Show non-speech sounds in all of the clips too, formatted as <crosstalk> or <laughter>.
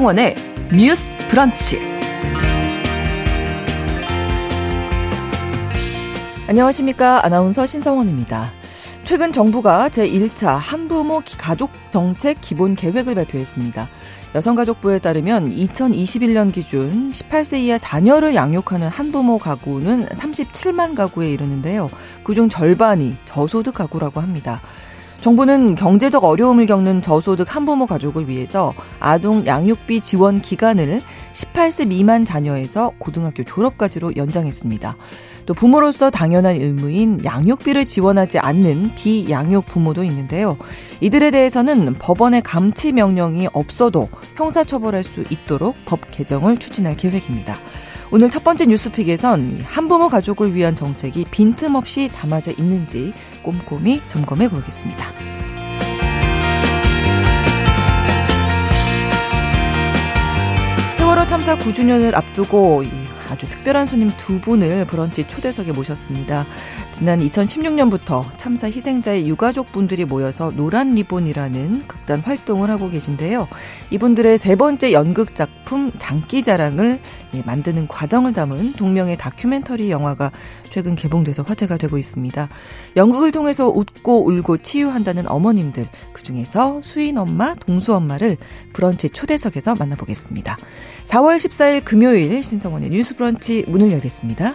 신성원의 뉴스 브런치. 안녕하십니까. 아나운서 신성원입니다. 최근 정부가 제1차 한부모 가족 정책 기본 계획을 발표했습니다. 여성가족부에 따르면 2021년 기준 18세 이하 자녀를 양육하는 한부모 가구는 37만 가구에 이르는데요. 그중 절반이 저소득 가구라고 합니다. 정부는 경제적 어려움을 겪는 저소득 한부모 가족을 위해서 아동 양육비 지원 기간을 18세 미만 자녀에서 고등학교 졸업까지로 연장했습니다. 또 부모로서 당연한 의무인 양육비를 지원하지 않는 비양육 부모도 있는데요. 이들에 대해서는 법원의 감치 명령이 없어도 형사처벌할 수 있도록 법 개정을 추진할 계획입니다. 오늘 첫 번째 뉴스픽에선 한부모 가족을 위한 정책이 빈틈없이 담아져 있는지 꼼꼼히 점검해 보겠습니다. 세월호 참사 9주년을 앞두고 아주 특별한 손님 두 분을 브런치 초대석에 모셨습니다. 지난 2016년부터 참사 희생자의 유가족 분들이 모여서 노란 리본이라는 극단 활동을 하고 계신데요. 이분들의 세 번째 연극 작품 장기자랑을 예, 만드는 과정을 담은 동명의 다큐멘터리 영화가 최근 개봉돼서 화제가 되고 있습니다. 연극을 통해서 웃고 울고 치유한다는 어머님들, 그 중에서 수인 엄마, 동수 엄마를 브런치 초대석에서 만나보겠습니다. 4월 14일 금요일 신성원의 뉴스 브런치 문을 열겠습니다.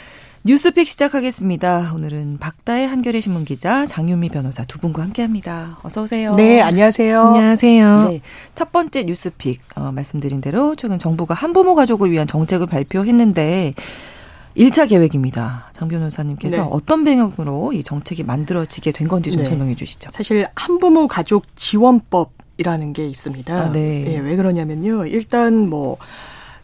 뉴스픽 시작하겠습니다. 오늘은 박다해 한겨레 신문 기자 장윤미 변호사 두 분과 함께합니다. 어서 오세요. 네, 안녕하세요. 안녕하세요. 네, 첫 번째 뉴스픽 어, 말씀드린 대로 최근 정부가 한부모 가족을 위한 정책을 발표했는데 1차 계획입니다. 장 변호사님께서 네. 어떤 배경으로 이 정책이 만들어지게 된 건지 좀 네. 설명해 주시죠. 사실 한부모 가족 지원법 이라는 게 있습니다. 아, 네. 네. 왜 그러냐면요. 일단 뭐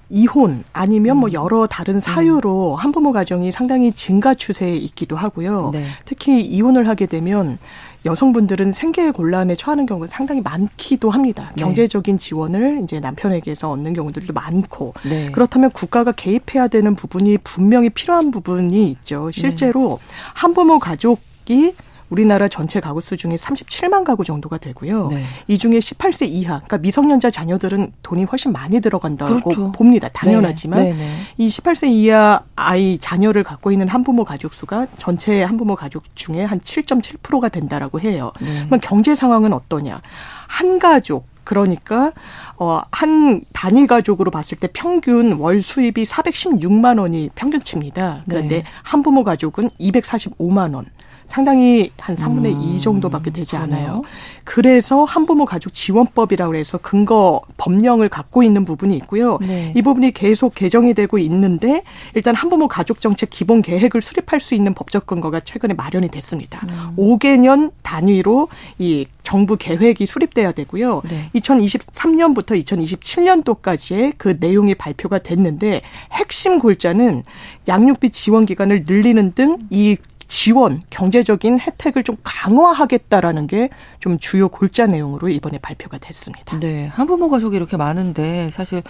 이혼 아니면 뭐 음. 여러 다른 사유로 음. 한부모 가정이 상당히 증가 추세에 있기도 하고요. 네. 특히 이혼을 하게 되면 여성분들은 생계 곤란에 처하는 경우가 상당히 많기도 합니다. 네. 경제적인 지원을 이제 남편에게서 얻는 경우들도 많고 네. 그렇다면 국가가 개입해야 되는 부분이 분명히 필요한 부분이 있죠. 실제로 네. 한부모 가족이 우리나라 전체 가구 수 중에 37만 가구 정도가 되고요. 네. 이 중에 18세 이하, 그러니까 미성년자 자녀들은 돈이 훨씬 많이 들어간다고 그렇죠. 봅니다. 당연하지만 네. 네, 네. 이 18세 이하 아이 자녀를 갖고 있는 한부모 가족 수가 전체 한부모 가족 중에 한 7.7%가 된다라고 해요. 네. 그러면 경제 상황은 어떠냐? 한 가족 그러니까 어한 단위 가족으로 봤을 때 평균 월 수입이 416만 원이 평균치입니다. 그런데 네. 한부모 가족은 245만 원. 상당히 한 3분의 음. 2 정도밖에 되지 않아요. 그래서 한부모 가족 지원법이라고 해서 근거 법령을 갖고 있는 부분이 있고요. 네. 이 부분이 계속 개정이 되고 있는데 일단 한부모 가족 정책 기본 계획을 수립할 수 있는 법적 근거가 최근에 마련이 됐습니다. 음. 5개년 단위로 이 정부 계획이 수립돼야 되고요. 네. 2023년부터 2027년도까지의 그 내용이 발표가 됐는데 핵심 골자는 양육비 지원 기간을 늘리는 등이 지원, 경제적인 혜택을 좀 강화하겠다라는 게 좀 주요 골자 내용으로 이번에 발표가 됐습니다. 네. 한부모 가족이 이렇게 많은데 사실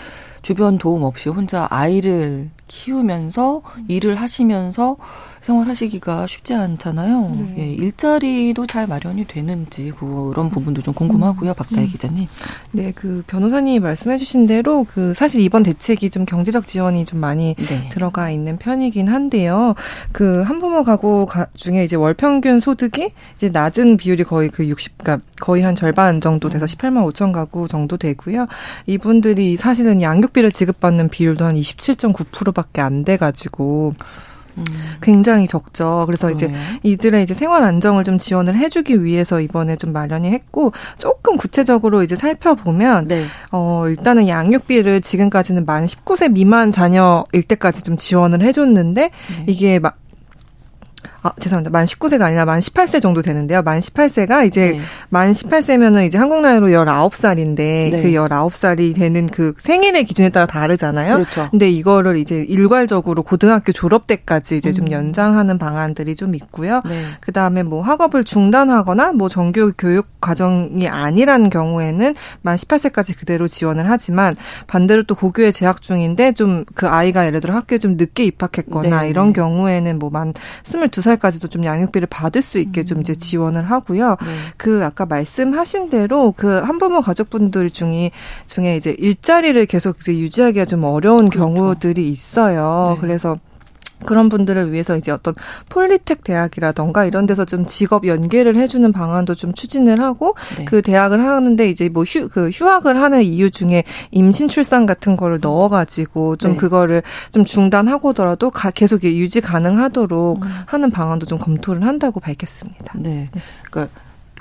주변 도움 없이 혼자 아이를 키우면서 일을 하시면서 생활하시기가 쉽지 않잖아요. 네. 예, 일자리도 잘 마련이 되는지 그런 부분도 좀 궁금하고요, 음. 박다혜 음. 기자님. 네, 그 변호사님이 말씀해주신 대로 그 사실 이번 대책이 좀 경제적 지원이 좀 많이 네. 들어가 있는 편이긴 한데요. 그 한부모 가구 중에 이제 월 평균 소득이 이제 낮은 비율이 거의 그 60, 그러니까 거의 한 절반 정도 돼서 18만 음. 5천 가구 정도 되고요. 이분들이 사실은 양육 비를 지급받는 비율도 한 27.9%밖에 안 돼가지고. 음. 굉장히 적죠. 그래서 이제 이들의 이제 생활 안정을 좀 지원을 해주기 위해서 이번에 좀 마련이 했고 조금 구체적으로 이제 살펴보면 네. 어 일단은 양육비를 지금까지는 만 19세 미만 자녀일 때까지 좀 지원을 해줬는데 네. 이게 막 아, 죄송합니다. 만 19세가 아니라 만 18세 정도 되는데요. 만 18세가 이제 네. 만 18세면은 이제 한국 나이로 19살인데 네. 그 19살이 되는 그 생일의 기준에 따라 다르잖아요. 그렇죠. 근데 이거를 이제 일괄적으로 고등학교 졸업 때까지 이제 좀 음. 연장하는 방안들이 좀 있고요. 네. 그다음에 뭐 학업을 중단하거나 뭐 정규 교육 과정이 아니라는 경우에는 만 18세까지 그대로 지원을 하지만 반대로 또 고교에 재학 중인데 좀 그 아이가 예를 들어 학교에 좀 늦게 입학했거나 네. 이런 경우에는 뭐 만 22살 까지도 좀 양육비를 받을 수 있게 좀 이제 지원을 하고요. 네. 그 아까 말씀하신 대로 그 한부모 가족분들 중에 중에 이제 일자리를 계속 이제 유지하기가 좀 어려운 그렇죠. 경우들이 있어요. 네. 그래서 그런 분들을 위해서 이제 어떤 폴리텍 대학이라던가 이런 데서 좀 직업 연계를 해주는 방안도 좀 추진을 하고 네. 그 대학을 하는데 이제 뭐 휴 그 휴학을 하는 이유 중에 임신 출산 같은 거를 넣어가지고 좀 네. 그거를 좀 중단하고더라도 가, 계속 유지 가능하도록 음. 하는 방안도 좀 검토를 한다고 밝혔습니다. 네. 그러니까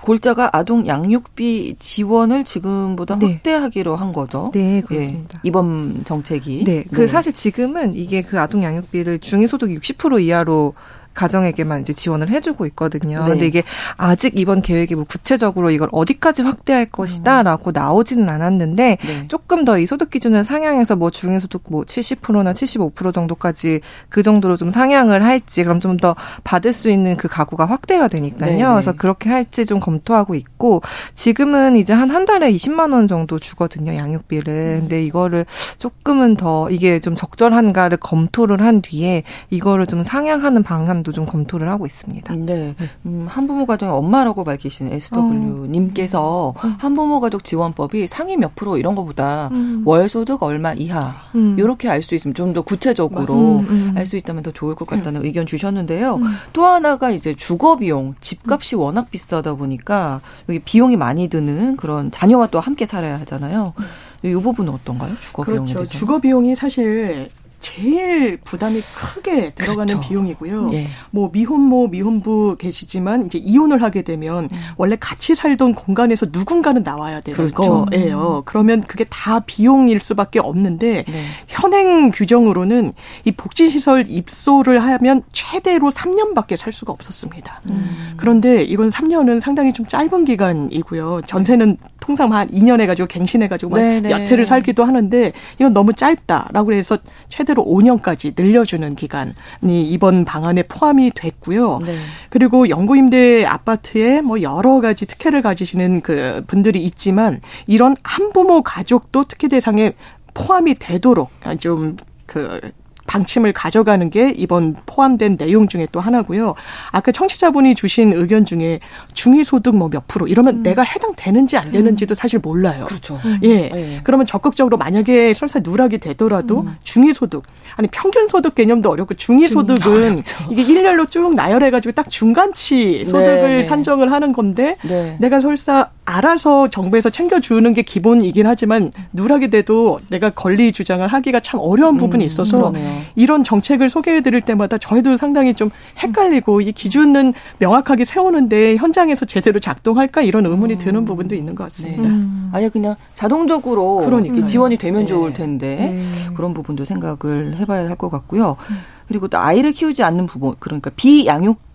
골자가 아동 양육비 지원을 지금보다 네. 확대하기로 한 거죠. 네, 그렇습니다. 예, 이번 정책이. 네, 그 네. 사실 지금은 이게 그 아동 양육비를 중위소득 60% 이하로 가정에게만 이제 지원을 해주고 있거든요. 네. 근데 이게 아직 이번 계획이 뭐 구체적으로 이걸 어디까지 확대할 것이다라고 음. 나오지는 않았는데 네. 조금 더 이 소득 기준을 상향해서 뭐 중위소득 뭐 70%나 75% 정도까지 그 정도로 좀 상향을 할지 그럼 좀 더 받을 수 있는 그 가구가 확대가 되니까요. 네, 네. 그래서 그렇게 할지 좀 검토하고 있고 지금은 이제 한 한 달에 20만 원 정도 주거든요 양육비를. 음. 근데 이거를 조금은 더 이게 좀 적절한가를 검토를 한 뒤에 이거를 좀 상향하는 방안 방안도 좀 검토를 하고 있습니다. 네. 음, 한부모 가정의 엄마라고 밝히시는 SW님께서 어. 음. 한부모 가족 지원법이 상위 몇 프로 이런 것보다 음. 월 소득 얼마 이하 음. 이렇게 알 수 있으면 좀 더 구체적으로 음. 알수 있다면 더 좋을 것 같다는 의견 주셨는데요. 또 하나가 이제 주거 비용, 집값이 워낙 비싸다 보니까 여기 비용이 많이 드는 그런 자녀와 또 함께 살아야 하잖아요. 이 부분은 어떤가요? 주거 비용에 그렇죠. 주거 비용이 사실 제일 부담이 크게 들어가는 그렇죠. 비용이고요. 예. 뭐 미혼모, 미혼부 계시지만 이제 이혼을 하게 되면 음. 원래 같이 살던 공간에서 누군가는 나와야 되는 그렇죠. 거예요. 그러면 그게 다 비용일 수밖에 없는데 네. 현행 규정으로는 이 복지시설 입소를 하면 최대로 3년밖에 살 수가 없었습니다. 음. 그런데 이건 3년은 상당히 좀 짧은 기간이고요. 전세는 통상 한 2년 해가지고 갱신해가지고 막. 야채를 살기도 하는데 이건 너무 짧다라고 해서 최대로 5년까지 늘려주는 기간이 이번 방안에 포함이 됐고요. 네. 그리고 영구임대 아파트에 뭐 여러 가지 특혜를 가지시는 그 분들이 있지만 이런 한부모 가족도 특혜 대상에 포함이 되도록 좀 그 방침을 가져가는 게 이번 포함된 내용 중에 또 하나고요. 아까 청취자분이 주신 의견 중에 중위소득 뭐 몇 프로 이러면 음. 내가 해당되는지 안 되는지도 음. 사실 몰라요. 그렇죠. 예. 네. 그러면 적극적으로 만약에 설사 누락이 되더라도 음. 중위소득 아니 평균 소득 개념도 어렵고 중위소득은 이게 일렬로 쭉 나열해가지고 딱 중간치 소득을 네, 네. 산정을 하는 건데 네. 내가 설사 알아서 정부에서 챙겨주는 게 기본이긴 하지만 누락이 돼도 내가 권리 주장을 하기가 참 어려운 부분이 음, 있어서 음, 이런 정책을 소개해 드릴 때마다 저희도 상당히 좀 헷갈리고 이 기준은 명확하게 세우는데 현장에서 제대로 작동할까 이런 의문이 음. 드는 부분도 있는 것 같습니다. 네. 음. 아니 그냥 자동적으로 그러니까 지원이 되면 네. 좋을 텐데 네. 그런 부분도 생각을 해봐야 할 것 같고요. 음. 그리고 또 아이를 키우지 않는 부모 그러니까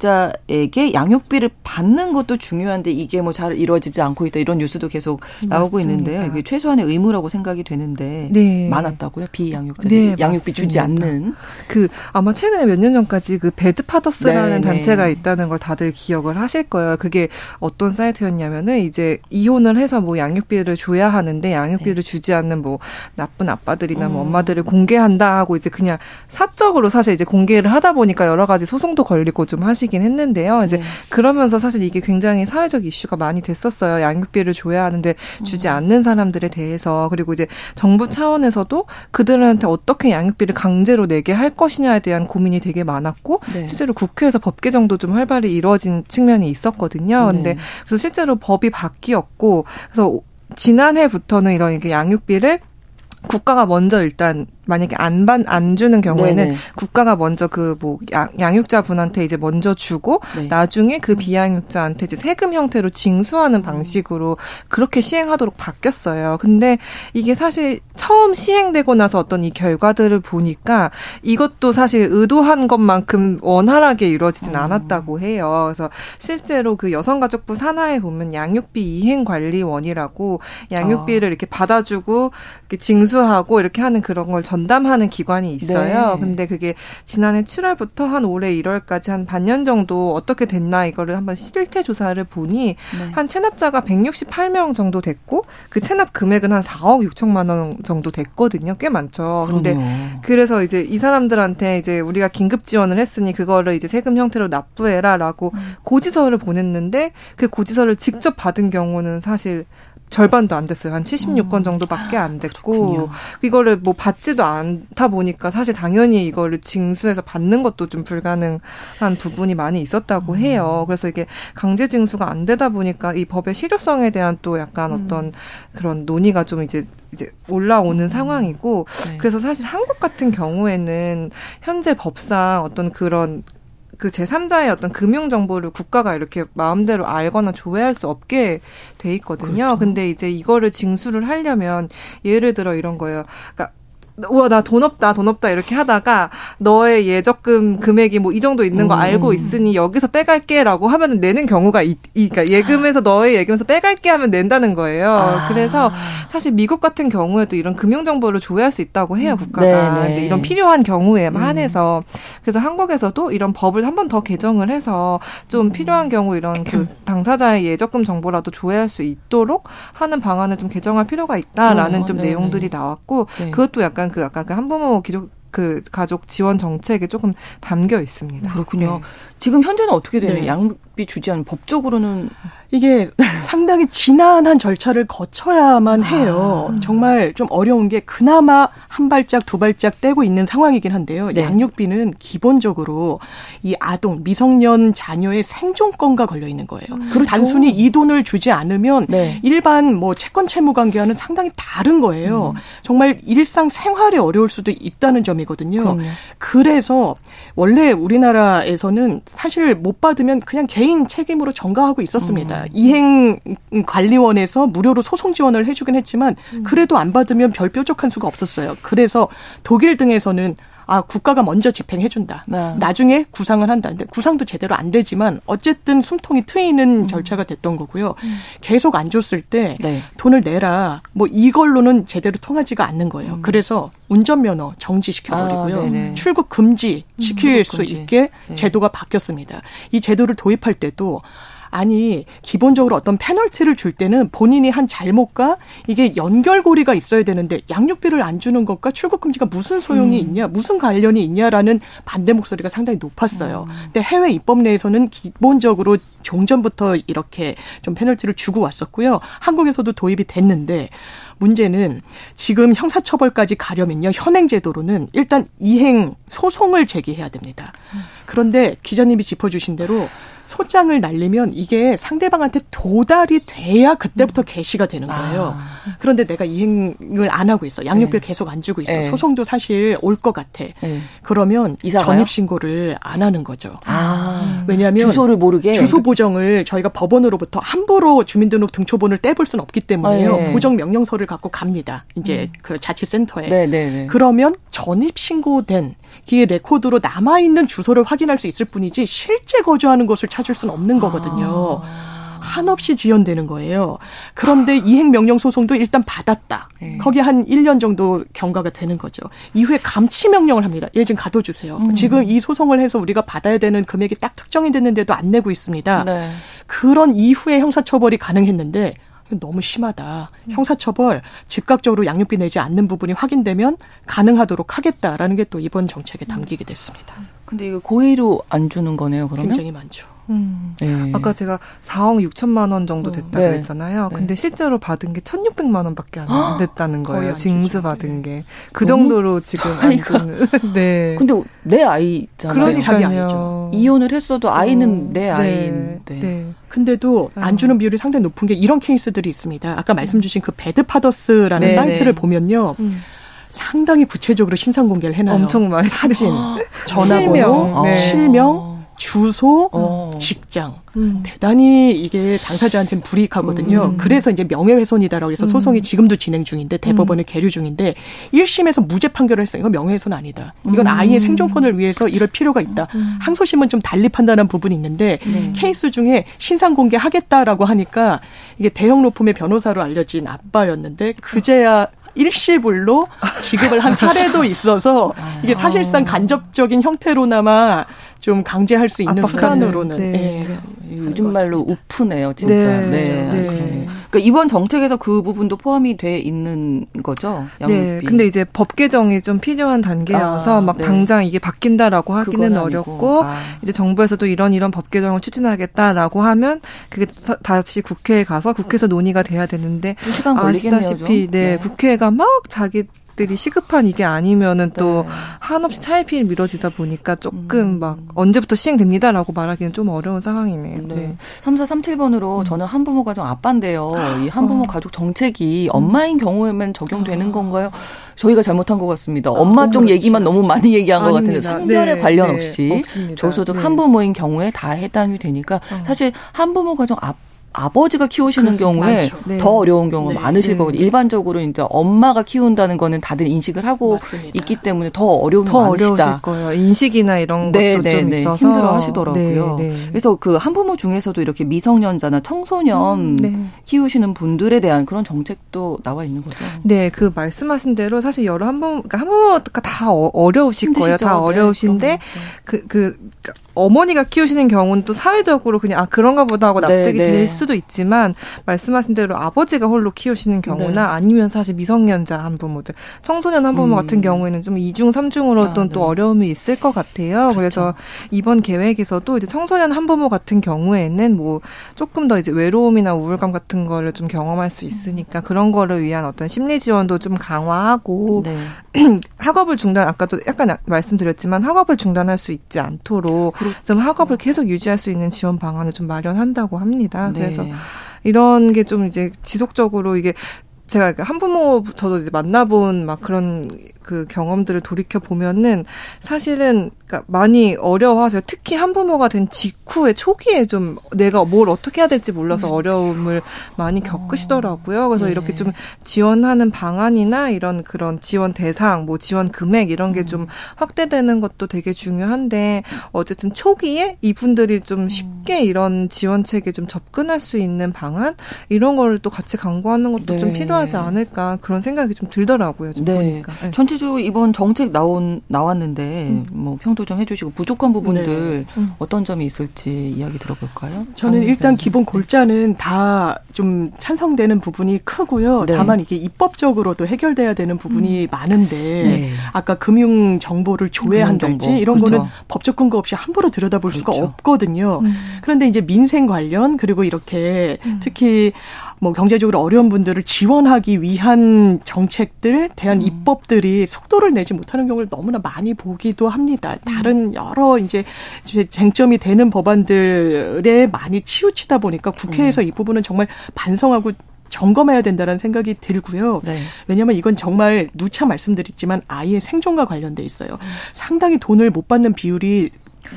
비양육자에게 양육비를 받는 것도 중요한데 이게 뭐 잘 이루어지지 않고 있다 이런 뉴스도 계속 나오고 맞습니다. 있는데요. 이게 최소한의 의무라고 생각이 되는데 네. 많았다고요 비양육자 네, 양육비 맞습니다. 주지 않는 그 아마 최근에 몇 년 전까지 그 배드 파더스라는 네, 네, 단체가 있다는 걸 다들 기억을 하실 거예요. 그게 어떤 사이트였냐면은 이제 이혼을 해서 뭐 양육비를 줘야 하는데 양육비를 네. 주지 않는 뭐 나쁜 아빠들이나 뭐 음. 엄마들을 공개한다 하고 이제 그냥 사적으로 사실 이제 공개를 하다 보니까 여러 가지 소송도 걸리고 좀 하시긴 했는데요. 이제 네. 그러면서 사실 이게 굉장히 사회적 이슈가 많이 됐었어요. 양육비를 줘야 하는데 주지 음. 않는 사람들에 대해서 그리고 이제 정부 차원에서도 그들한테 어떻게 양육비를 강제로 내게 할 것이냐에 대한 고민이 되게 많았고 네. 실제로 국회에서 법 개정도 좀 활발히 이루어진 측면이 있었거든요. 근데 네. 그래서 실제로 법이 바뀌었고 그래서 지난해부터는 이런 이게 양육비를 국가가 먼저 일단 만약에 안반 안 주는 경우에는 네네. 국가가 먼저 그 뭐 양육자 분한테 이제 먼저 주고 네. 나중에 그 음. 비양육자한테 이제 세금 형태로 징수하는 음. 방식으로 그렇게 시행하도록 바뀌었어요. 근데 이게 사실 처음 시행되고 나서 어떤 이 결과들을 보니까 이것도 사실 의도한 것만큼 원활하게 이루어지진 음. 않았다고 해요. 그래서 실제로 그 여성가족부 산하에 보면 양육비 이행관리원이라고 양육비를 아. 이렇게 받아주고 이렇게 징수하고 이렇게 하는 그런 걸 전 담하는 기관이 있어요. 네. 근데 그게 지난해 7월부터 한 올해 1월까지 한 반년 정도 어떻게 됐나 이거를 한번 실태 조사를 보니 네. 한 체납자가 168명 정도 됐고 그 체납 금액은 한 4억 6천만 원 정도 됐거든요. 꽤 많죠. 근데 그래서 이제 이 사람들한테 이제 우리가 긴급 지원을 했으니 그거를 이제 세금 형태로 납부해라라고 음. 고지서를 보냈는데 그 고지서를 직접 받은 경우는 사실 절반도 안 됐어요. 한 76건 음. 정도밖에 안 됐고 그렇군요. 이거를 뭐 받지도 않다 보니까 사실 당연히 이거를 징수해서 받는 것도 좀 불가능한 부분이 많이 있었다고 음. 해요. 그래서 이게 강제 징수가 안 되다 보니까 이 법의 실효성에 대한 또 약간 음. 어떤 그런 논의가 좀 이제 이제 올라오는 음. 상황이고 네. 그래서 사실 한국 같은 경우에는 현재 법상 어떤 그런 그 제3자의 어떤 금융 정보를 국가가 이렇게 마음대로 알거나 조회할 수 없게 돼 있거든요. 그렇죠. 근데 이제 이거를 징수를 하려면 예를 들어 이런 거예요. 그러니까 우와 나 돈 없다 돈 없다 이렇게 하다가 너의 예적금 금액이 뭐 이 정도 있는 거 음. 알고 있으니 여기서 빼갈게라고 하면은 내는 경우가 이, 그러니까 예금에서 너의 예금에서 빼갈게 하면 낸다는 거예요. 아. 그래서 사실 미국 같은 경우에도 이런 금융 정보를 조회할 수 있다고 해요 국가가. 네, 네. 이런 필요한 경우에만 음. 한해서 그래서 한국에서도 이런 법을 한 번 더 개정을 해서 좀 음. 필요한 경우 이런 그 <clears throat> 당사자의 예적금 정보라도 조회할 수 있도록 하는 방안을 좀 개정할 필요가 있다라는 어, 좀 네네. 내용들이 나왔고 네. 그것도 약간 그 아까 그 한부모 기족 그 가족 지원 정책에 조금 담겨 있습니다. 그렇군요. 네. 지금 현재는 어떻게 되는 네. 양육비 주지 않은 법적으로는 이게 <laughs> 상당히 지난한 절차를 거쳐야만 해요. 아. 정말 좀 어려운 게 그나마 한 발짝 두 발짝 떼고 있는 상황이긴 한데요. 네. 양육비는 기본적으로 이 아동 미성년 자녀의 생존권과 걸려 있는 거예요. 음. 그렇죠. 단순히 이 돈을 주지 않으면 네. 일반 뭐 채권 채무 관계와는 상당히 다른 거예요. 음. 정말 일상 생활에 어려울 수도 있다는 점이거든요. 그럼요. 그래서 원래 우리나라에서는 사실 못 받으면 그냥 개인 책임으로 전가하고 있었습니다. 음. 이행 관리원에서 무료로 소송 지원을 해주긴 했지만 음. 그래도 안 받으면 별 뾰족한 수가 없었어요. 그래서 독일 등에서는 아 국가가 먼저 집행해준다. 네. 나중에 구상을 한다. 근데 구상도 제대로 안 되지만 어쨌든 숨통이 트이는 음. 절차가 됐던 거고요. 음. 계속 안 줬을 때 네. 돈을 내라. 뭐 이걸로는 제대로 통하지가 않는 거예요. 음. 그래서 운전면허 정지시켜버리고요. 아, 출국 금지 시킬 음, 수 금지. 있게 네. 제도가 바뀌었습니다. 이 제도를 도입할 때도 아니 기본적으로 어떤 페널티를 줄 때는 본인이 한 잘못과 이게 연결고리가 있어야 되는데 양육비를 안 주는 것과 출국 금지가 무슨 소용이 음. 있냐, 무슨 관련이 있냐라는 반대 목소리가 상당히 높았어요. 음. 근데 해외 입법 내에서는 기본적으로 종전부터 이렇게 좀 페널티를 주고 왔었고요. 한국에서도 도입이 됐는데 문제는 지금 형사처벌까지 가려면요. 현행제도로는 일단 이행 소송을 제기해야 됩니다. 음. 그런데 기자님이 짚어주신 대로 소장을 날리면 이게 상대방한테 도달이 돼야 그때부터 음. 개시가 되는 거예요. 아. 그런데 내가 이행을 안 하고 있어. 양육비를 네. 계속 안 주고 있어. 네. 소송도 사실 올 것 같아. 네. 그러면 전입 신고를 안 하는 거죠. 아. 왜냐하면 주소를 모르게 주소 보정을 저희가 법원으로부터 함부로 주민등록 등초본을 떼볼 수는 없기 때문에요. 아, 네. 보정 명령서를 갖고 갑니다. 이제 음. 그 자치센터에. 네, 네, 그러면 전입 신고된 이 레코드로 남아 있는 주소를 확인할 수 있을 뿐이지 실제 거주하는 곳을 찾을 수는 없는 거거든요. 아. 한없이 지연되는 거예요. 그런데 이행 명령 소송도 일단 받았다. 네. 거기 한 1년 정도 경과가 되는 거죠. 이후에 감치 명령을 합니다. 얘 지금 가둬 주세요. 음. 지금 이 소송을 해서 우리가 받아야 되는 금액이 딱 특정이 됐는데도 안 내고 있습니다. 네. 그런 이후에 형사 처벌이 가능했는데 너무 심하다. 음. 형사처벌 즉각적으로 양육비 내지 않는 부분이 확인되면 가능하도록 하겠다라는 게 또 이번 정책에 담기게 됐습니다. 근데 이거 고의로 안 주는 거네요, 그러면? 굉장히 많죠. 음. 네. 아까 제가 4억 6천만 원 정도 어, 됐다 네. 그랬잖아요. 네. 근데 실제로 받은 게 1,600만 원밖에 안 됐다는 거예요. 징수 받은 게. 그 정도로 지금 안 주는. <laughs> 네. 근데 내 아이잖아요. 그러니까요. 이혼을 했어도 아이는 어, 내 네. 아이인데. 네. 근데도 어. 안 주는 비율이 상당히 높은 게 이런 케이스들이 있습니다. 아까 말씀 주신 그 배드파더스라는 네, 사이트를 보면요. 음. 상당히 구체적으로 신상 공개를 해놔요. 엄청 많이 사진, <laughs> 전화번호, 실명, 네. 실명 주소, 어. 직장. 음. 대단히 이게 당사자한테는 불이익하거든요. 음. 그래서 이제 명예훼손이다라고 해서 소송이 음. 지금도 진행 중인데 대법원에 음. 계류 중인데 1심에서 무죄 판결을 했어요. 이건 명예훼손 아니다. 이건 음. 아이의 생존권을 위해서 이럴 필요가 있다. 음. 항소심은 좀 달리 판단한 부분이 있는데 네. 케이스 중에 신상 공개하겠다라고 하니까 이게 대형 로펌의 변호사로 알려진 아빠였는데 그제야 일시불로 지급을 한 사례도 있어서 <laughs> 이게 사실상 간접적인 형태로나마 좀 강제할 수 있는 수단으로는 네. 네. 네. 요즘 말로 우프네요, 진짜. 네. 네. 네. 그러니까 이번 정책에서 그 부분도 포함이 돼 있는 거죠. 양육비. 네. 근데 이제 법 개정이 좀 필요한 단계여서 아, 막 네. 당장 이게 바뀐다라고 하기는 어렵고 아. 이제 정부에서도 이런 이런 법 개정을 추진하겠다라고 하면 그게 다시 국회에 가서 국회에서 논의가 돼야 되는데 시간 걸리겠네요. 아시다시피 네, 네. 국회가 막 자기 것들이 시급한 이게 아니면은 또 네. 한없이 차일피일 미뤄지다 보니까 조금 음. 막 언제부터 시행됩니다라고 말하기는 좀 어려운 상황이네요. 네. 네. 3437번으로 음. 저는 한부모 가정 아빠인데요. 이 한부모 어. 가족 정책이 음. 엄마인 경우에만 적용되는 아. 건가요? 저희가 잘못한 것 같습니다. 아, 엄마 쪽 얘기만 너무 많이 얘기한 것 같은데 성별에 네, 관련 네, 없이. 저소득 네. 한부모인 경우에 다 해당이 되니까 어. 사실 한부모 가정 아빠 아버지가 키우시는 경우에 네. 더 어려운 경우가 네. 많으실 네. 거거든요. 일반적으로 이제 엄마가 키운다는 거는 다들 인식을 하고 맞습니다. 있기 때문에 더 어려운 더 어려우실 거예요. 인식이나 이런 네, 것도 네, 좀 네. 있어서 힘들어 하시더라고요. 그래서 그 한부모 중에서도 이렇게 미성년자나 청소년 음, 키우시는 분들에 대한 그런 정책도 나와 있는 거죠. 네, 그 말씀하신 대로 사실 여러 한부모 그러니까 한부모가 다 어, 힘드시죠? 거예요. 다 어려우신데 그그 그, 그 어머니가 키우시는 경우는 또 사회적으로 그냥 아 그런가 보다 하고 납득이 네, 네. 될 수도 있지만 말씀하신 대로 아버지가 홀로 키우시는 경우나 네. 아니면 사실 미성년자 한 부모들 청소년 한 부모 음. 같은 경우에는 좀 이중 삼중으로 아, 또, 또 네. 어려움이 있을 것 같아요. 그렇죠. 그래서 이번 계획에서도 이제 청소년 한 부모 같은 경우에는 뭐 조금 더 이제 외로움이나 우울감 같은 거를 좀 경험할 수 있으니까 그런 거를 위한 어떤 심리 지원도 좀 강화하고 네. <clears throat> 학업을 중단 아까도 약간 말씀드렸지만 학업을 중단할 수 있지 않도록 그렇죠. 좀 학업을 계속 유지할 수 있는 지원 방안을 좀 마련한다고 합니다. 네. 그래서 이런 게 좀 이제 지속적으로 이게 제가 한부모 저도 이제 만나본 막 그런 그 경험들을 돌이켜 보면은 사실은 그러니까 많이 어려워하세요. 특히 한부모가 된 직후에 초기에 좀 내가 뭘 어떻게 해야 될지 몰라서 음. 어려움을 많이 겪으시더라고요. 그래서 네. 이렇게 좀 지원하는 방안이나 이런 그런 지원 대상, 뭐 지원 금액 이런 게좀 음. 확대되는 것도 되게 중요한데 어쨌든 초기에 이분들이 좀 음. 쉽게 이런 지원책에 좀 접근할 수 있는 방안 이런 거를 또 같이 강구하는 것도 네. 좀 필요 하지 않을까 그런 생각이 좀 들더라고요. 좀 네. 보니까. 네. 전체적으로 이번 정책 나온 나왔는데 음. 뭐 평도 좀 해주시고 부족한 부분들 네. 음. 어떤 점이 있을지 이야기 들어볼까요? 저는 일단 기본 골자는 다 좀 찬성되는 부분이 크고요. 네. 다만 이게 입법적으로도 해결돼야 되는 부분이 음. 많은데 네. 아까 금융 정보를 조회한달지 이런 그렇죠. 거는 법적 근거 없이 함부로 들여다볼 그렇죠. 수가 없거든요. 음. 그런데 이제 민생 관련 그리고 이렇게 음. 특히 뭐 경제적으로 어려운 분들을 지원하기 위한 정책들, 대한 음. 입법들이 속도를 내지 못하는 경우를 너무나 많이 보기도 합니다. 음. 다른 여러 이제 쟁점이 되는 법안들에 많이 치우치다 보니까 국회에서 음. 이 부분은 정말 반성하고 점검해야 된다는 생각이 들고요. 네. 왜냐하면 이건 정말 누차 말씀드렸지만 아이의 생존과 관련돼 있어요. 음. 상당히 돈을 못 받는 비율이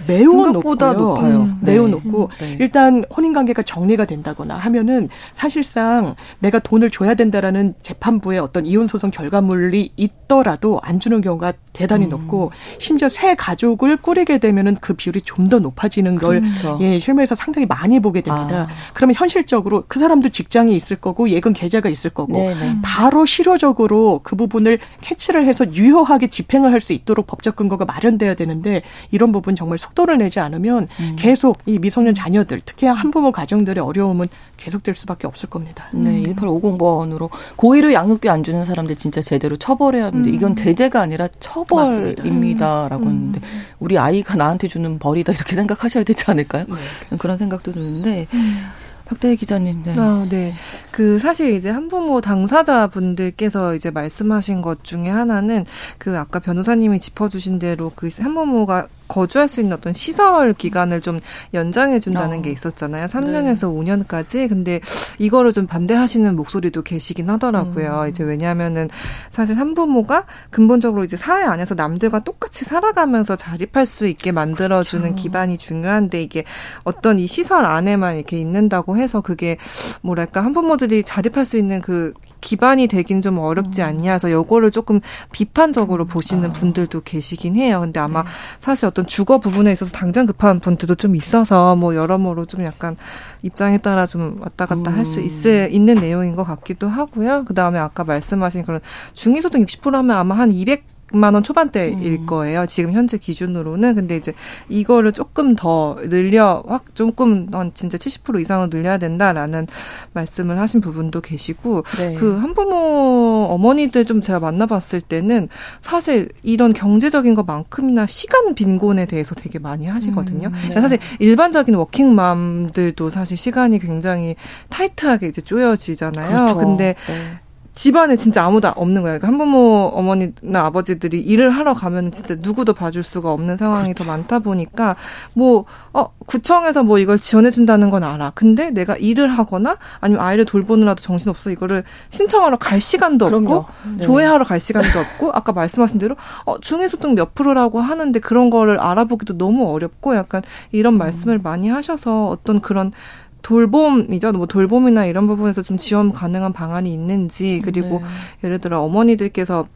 매우 높고요. 높아요. 음, 네. 매우 높고 네. 일단 혼인 관계가 정리가 된다거나 하면은 사실상 내가 돈을 줘야 된다라는 재판부의 어떤 이혼 소송 결과물이 있더라도 안 주는 경우가 대단히 음. 높고 심지어 새 가족을 꾸리게 되면은 그 비율이 좀 더 높아지는 걸 그렇죠. 예, 실무에서 상당히 많이 보게 됩니다. 아. 그러면 현실적으로 그 사람도 직장이 있을 거고 예금 계좌가 있을 거고 네네. 네. 바로 실효적으로 그 부분을 캐치를 해서 유효하게 집행을 할 수 있도록 법적 근거가 마련돼야 되는데 이런 부분 정말 속도를 내지 않으면 음. 계속 이 미성년 자녀들 특히 한부모 가정들의 어려움은 계속될 수밖에 없을 겁니다. 네, 1850번으로 고의로 양육비 안 주는 사람들 진짜 제대로 처벌해야 하는데 음. 이건 제재가 아니라 처벌입니다라고 음. 했는데 우리 아이가 나한테 주는 벌이다 이렇게 생각하셔야 되지 않을까요? 네. 그런 생각도 드는데 음. 박대희 기자님. 네. 아, 네. 그 사실 이제 한부모 당사자 분들께서 이제 말씀하신 것 중에 하나는 그 아까 변호사님이 짚어주신 대로 그 한부모가 거주할 수 있는 어떤 시설 기간을 좀 연장해 준다는 어. 게 있었잖아요. 3년에서 네. 5년까지. 근데 이거를 좀 반대하시는 목소리도 계시긴 하더라고요. 음. 이제 왜냐하면은 사실 한부모가 근본적으로 이제 사회 안에서 남들과 똑같이 살아가면서 자립할 수 있게 만들어주는 그렇죠. 기반이 중요한데 이게 어떤 이 시설 안에만 이렇게 있는다고 해서 그게 뭐랄까 한부모들이 자립할 수 있는 그 기반이 되긴 좀 어렵지 음. 않냐 해서 요거를 조금 비판적으로 보시는 아. 분들도 계시긴 해요. 근데 아마 네. 사실 어떤 주거 부분에 있어서 당장 급한 분들도 좀 있어서 뭐 여러모로 좀 약간 입장에 따라 좀 왔다 갔다 음. 할수 있는 내용인 것 같기도 하고요. 그 다음에 아까 말씀하신 그런 중위소득 60% 하면 아마 한 200, 만 원 초반대일 음. 거예요. 지금 현재 기준으로는. 근데 이제 이거를 조금 더 늘려, 확, 조금, 한 진짜 70% 이상을 늘려야 된다라는 말씀을 하신 부분도 계시고, 네. 그 한부모 어머니들 좀 제가 만나봤을 때는 사실 이런 경제적인 것만큼이나 시간 빈곤에 대해서 되게 많이 하시거든요. 음, 네. 사실 일반적인 워킹맘들도 사실 시간이 굉장히 타이트하게 이제 쪼여지잖아요. 그렇죠. 근데 네. 집안에 진짜 아무도 없는 거예요. 그러니까 한부모 어머니나 아버지들이 일을 하러 가면 진짜 누구도 봐줄 수가 없는 상황이 그렇죠. 더 많다 보니까 뭐, 어, 구청에서 뭐 이걸 지원해 준다는 건 알아. 근데 내가 일을 하거나 아니면 아이를 돌보느라도 정신 없어 이거를 신청하러 갈 시간도 그럼요. 없고 네. 조회하러 갈 시간도 없고 아까 말씀하신 대로 어, 중위소득 몇 프로라고 하는데 그런 거를 알아보기도 너무 어렵고 약간 이런 말씀을 많이 하셔서 어떤 그런 돌봄이죠. 뭐 돌봄이나 이런 부분에서 좀 지원 가능한 방안이 있는지 그리고 네. 예를 들어 어머니들께서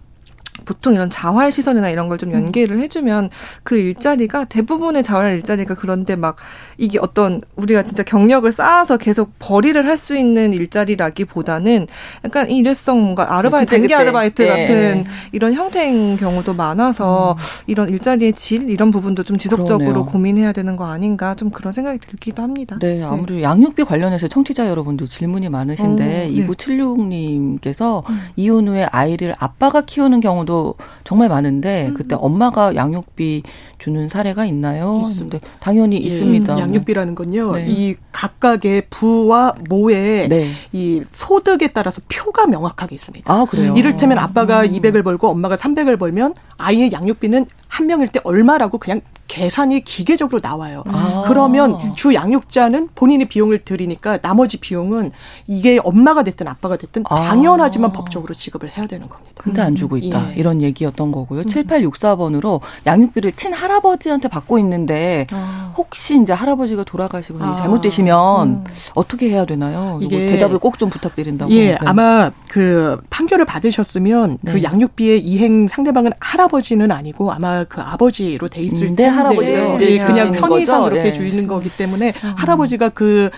보통 이런 자활 시설이나 이런 걸 좀 연계를 해주면 그 일자리가 대부분의 자활 일자리가 그런데 막 이게 어떤 우리가 진짜 경력을 쌓아서 계속 벌이를 할 수 있는 일자리라기보다는 약간 일회성 뭔가 아르바이트, 단기 아르바이트 네. 같은 이런 형태인 경우도 많아서 음. 이런 일자리의 질 이런 부분도 좀 지속적으로 그러네요. 고민해야 되는 거 아닌가 좀 그런 생각이 들기도 합니다. 네, 아무래도 네. 양육비 관련해서 청취자 여러분들 질문이 많으신데 어, 네. 2976님께서 음. 이혼 후에 아이를 아빠가 키우는 경우도 경우도 정말 많은데 음. 그때 엄마가 양육비 주는 사례가 있나요? 있습니다. 당연히 예. 있습니다. 음, 양육비라는 건요. 네. 이 각각의 부와 모의 네. 이 소득에 따라서 표가 명확하게 있습니다. 아, 그래요? 이를테면 아빠가 음. 200을 벌고 엄마가 300을 벌면 아이의 양육비는 한 명일 때 얼마라고 그냥 계산이 기계적으로 나와요. 아. 그러면 주 양육자는 본인이 비용을 들이니까 나머지 비용은 이게 엄마가 됐든 아빠가 됐든 아. 당연하지만 법적으로 지급을 해야 되는 겁니다. 근데 안 주고 있다. 예. 이런 얘기였던 거고요. 음. 7864번으로 양육비를 친 할아버지한테 받고 있는데 아. 혹시 이제 할아버지가 돌아가시거나 아. 잘못되시면 음. 어떻게 해야 되나요? 이게 대답을 꼭 좀 부탁드린다고. 예, 네. 아마 그 판결을 받으셨으면 그 네. 그 양육비의 이행 상대방은 할아버지는 아니고 아마 그 아버지로 돼 있을 음, 텐데 할아버지가 네, 그냥 편의상 그렇게 네. 주는 거기 때문에 음. 할아버지가 그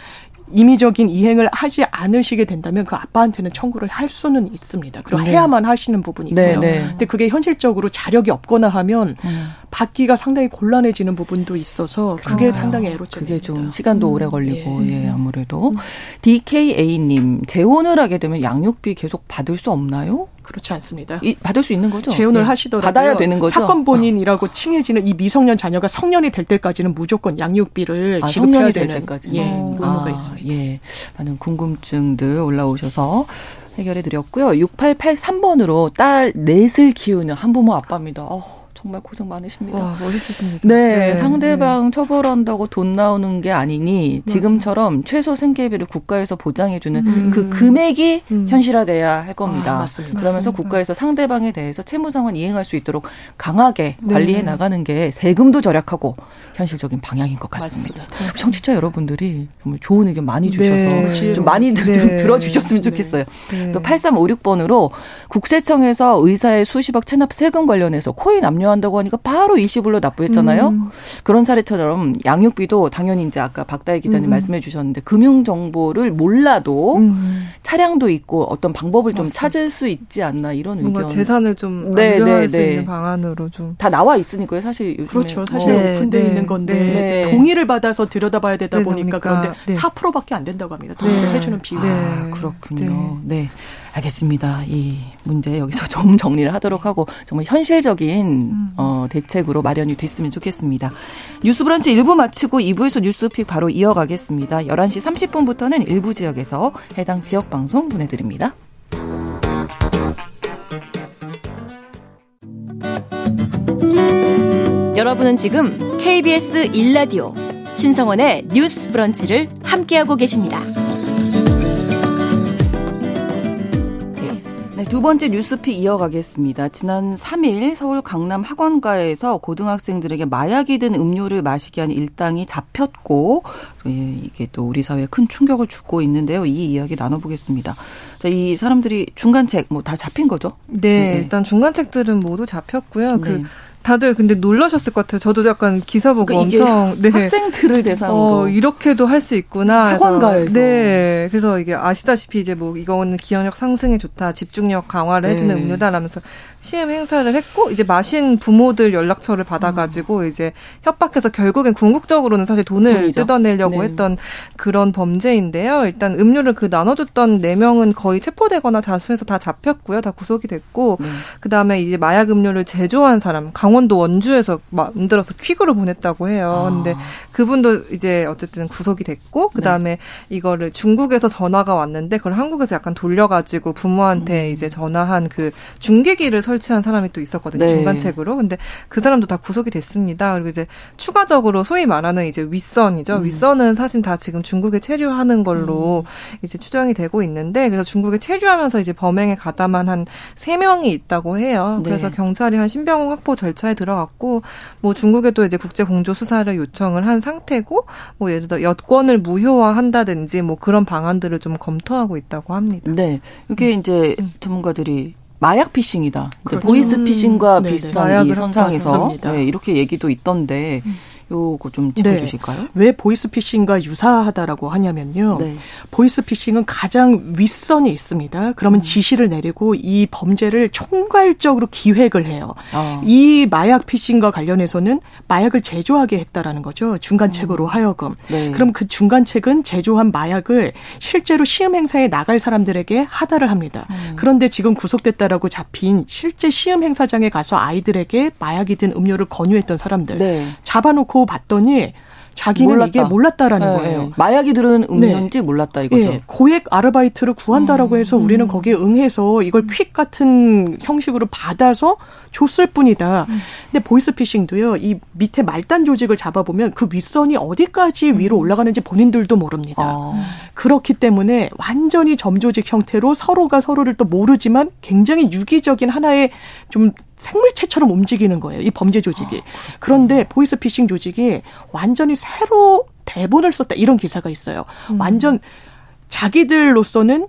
임의적인 이행을 하지 않으시게 된다면 그 아빠한테는 청구를 할 수는 있습니다. 그리고 네. 해야만 하시는 부분이고요. 네, 네. 근데 그게 현실적으로 자력이 없거나 하면 음. 받기가 상당히 곤란해지는 부분도 있어서 그게 아, 상당히 애로점입니다. 그게 좀 시간도 음. 오래 걸리고 예, 예 아무래도 음. DKA님 재혼을 하게 되면 양육비 계속 받을 수 없나요? 그렇지 않습니다. 이, 받을 수 있는 거죠? 재혼을 네. 하시더라도 받아야 되는 거죠. 사건 본인이라고 칭해지는 이 미성년 자녀가 성년이 될 때까지는 무조건 양육비를 아, 지급해야 되는 때까지. 예, 어. 의무가 아, 있습니다. 예. 많은 궁금증들 올라오셔서 해결해 드렸고요. 6883번으로 딸 넷을 키우는 한부모 아빠입니다. 어. 정말 고생 많으십니다. 와, 멋있으십니다. 네, 네 상대방 네. 처벌한다고 돈 나오는 게 아니니 지금처럼 맞아. 최소 생계비를 국가에서 보장해주는 음. 그 금액이 음. 현실화돼야 할 겁니다. 아, 맞습니다. 그러면서 맞습니다. 국가에서 상대방에 대해서 채무 상환 이행할 수 있도록 강하게 네. 관리해 나가는 게 세금도 절약하고 현실적인 방향인 것 같습니다. 맞습니다. 청취자 여러분들이 정말 좋은 의견 많이 주셔서 네. 좀 많이 네. 들어주셨으면 좋겠어요. 네. 또 8356번으로 국세청에서 의사의 수십억 체납 세금 관련해서 코인 압류 관여한다고 하니까 바로 일시불로 납부했잖아요. 음. 그런 사례처럼 양육비도 당연히 이제 아까 박다혜 기자님 음. 말씀해 주셨는데 금융 정보를 몰라도 음. 차량도 있고 어떤 방법을 좀 맞습니다. 찾을 수 있지 않나 이런 뭔가 의견. 재산을 좀 네, 네, 수 네. 있는 방안으로 좀 다 나와 있으니까요. 사실 요즘에 그렇죠. 사실 어. 오픈돼 네, 있는 건데 네. 동의를 받아서 들여다봐야 되다 네, 보니까 그러니까, 그런데 4%밖에 안 된다고 합니다. 동의를 해주는 비율. 아, 그렇군요. 네. 알겠습니다. 이 문제 여기서 <laughs> 좀 정리를 하도록 하고 정말 현실적인 음. 어, 대책으로 마련이 됐으면 좋겠습니다. 뉴스 브런치 1부 마치고 2부에서 뉴스픽 바로 이어가겠습니다. 11시 30분부터는 일부 지역에서 해당 지역 방송 보내드립니다. 여러분은 지금 KBS 1라디오 신성원의 뉴스 브런치를 함께하고 계십니다. 네, 두 번째 뉴스피 이어가겠습니다. 지난 3일 서울 강남 학원가에서 고등학생들에게 마약이 든 음료를 마시게 한 일당이 잡혔고 예, 이게 또 우리 사회에 큰 충격을 주고 있는데요. 이 이야기 나눠보겠습니다. 자, 이 사람들이 중간책 뭐 다 잡힌 거죠? 네, 네. 일단 중간책들은 모두 잡혔고요. 그 네. 그 다들 근데 놀라셨을 것 같아요. 저도 약간 기사 보고 그러니까 엄청 네. 학생들을 대상으로 어, 이렇게도 할 수 있구나. 학원가에서 네. 그래서 이게 아시다시피 이제 뭐 이거는 기억력 상승에 좋다, 집중력 강화를 해주는 네. 음료다라면서 시험 행사를 했고 이제 마신 부모들 연락처를 받아가지고 음. 이제 협박해서 결국엔 궁극적으로는 사실 돈을 돈이죠. 뜯어내려고 네. 했던 그런 범죄인데요. 일단 음료를 그 나눠줬던 네 명은 거의 체포되거나 자수해서 다 잡혔고요, 다 구속이 됐고 네. 그 다음에 이제 마약 음료를 제조한 사람 강 강원도 원주에서 만들어서 퀵으로 보냈다고 해요. 아. 근데 그분도 이제 어쨌든 구속이 됐고 그다음에 네. 이거를 중국에서 전화가 왔는데 그걸 한국에서 약간 돌려가지고 부모한테 음. 이제 전화한 그 중계기를 설치한 사람이 또 있었거든요. 네. 중간책으로. 근데 그 사람도 다 구속이 됐습니다. 그리고 이제 추가적으로 소위 말하는 이제 윗선이죠. 음. 윗선은 사실 다 지금 중국에 체류하는 걸로 음. 이제 추정이 되고 있는데 그래서 중국에 체류하면서 이제 범행에 가담한 한 세명이 있다고 해요. 그래서 네. 경찰이 한 신병 확보 절차 절차에 들어갔고 뭐 중국에도 이제 국제 공조 수사를 요청을 한 상태고 뭐 예를 들어 여권을 무효화한다든지 뭐 그런 방안들을 좀 검토하고 있다고 합니다. 네. 이게 음. 이제 전문가들이 마약 피싱이다. 그렇죠. 보이스 피싱과 음. 비슷한 이 선상에서 네, 이렇게 얘기도 있던데 음. 요거 좀 짚어주실까요? 네. 왜 보이스피싱과 유사하다라고 하냐면요. 네. 보이스피싱은 가장 윗선이 있습니다. 그러면 음. 지시를 내리고 이 범죄를 총괄적으로 기획을 해요. 어. 이 마약 피싱과 관련해서는 마약을 제조하게 했다라는 거죠. 중간책으로 음. 하여금. 네. 그럼 그 중간책은 제조한 마약을 실제로 시험 행사에 나갈 사람들에게 하다를 합니다. 음. 그런데 지금 구속됐다라고 잡힌 실제 시험 행사장에 가서 아이들에게 마약이 든 음료를 권유했던 사람들 네. 잡아놓고 봤더니 자기는 몰랐다. 이게 몰랐다라는 네, 거예요. 네. 마약이 들은 음료인지 네. 몰랐다 이거죠. 네. 고액 아르바이트를 구한다라고 음, 해서 우리는 음. 거기에 응해서 이걸 퀵 같은 형식으로 받아서 줬을 뿐이다. 음. 근데 보이스피싱도요. 이 밑에 말단 조직을 잡아보면 그 윗선이 어디까지 위로 음. 올라가는지 본인들도 모릅니다. 아. 그렇기 때문에 완전히 점조직 형태로 서로가 서로를 또 모르지만 굉장히 유기적인 하나의 좀 생물체처럼 움직이는 거예요. 이 범죄 조직이. 아, 그런데 보이스피싱 조직이 완전히 새로 대본을 썼다 이런 기사가 있어요. 음. 완전 자기들로서는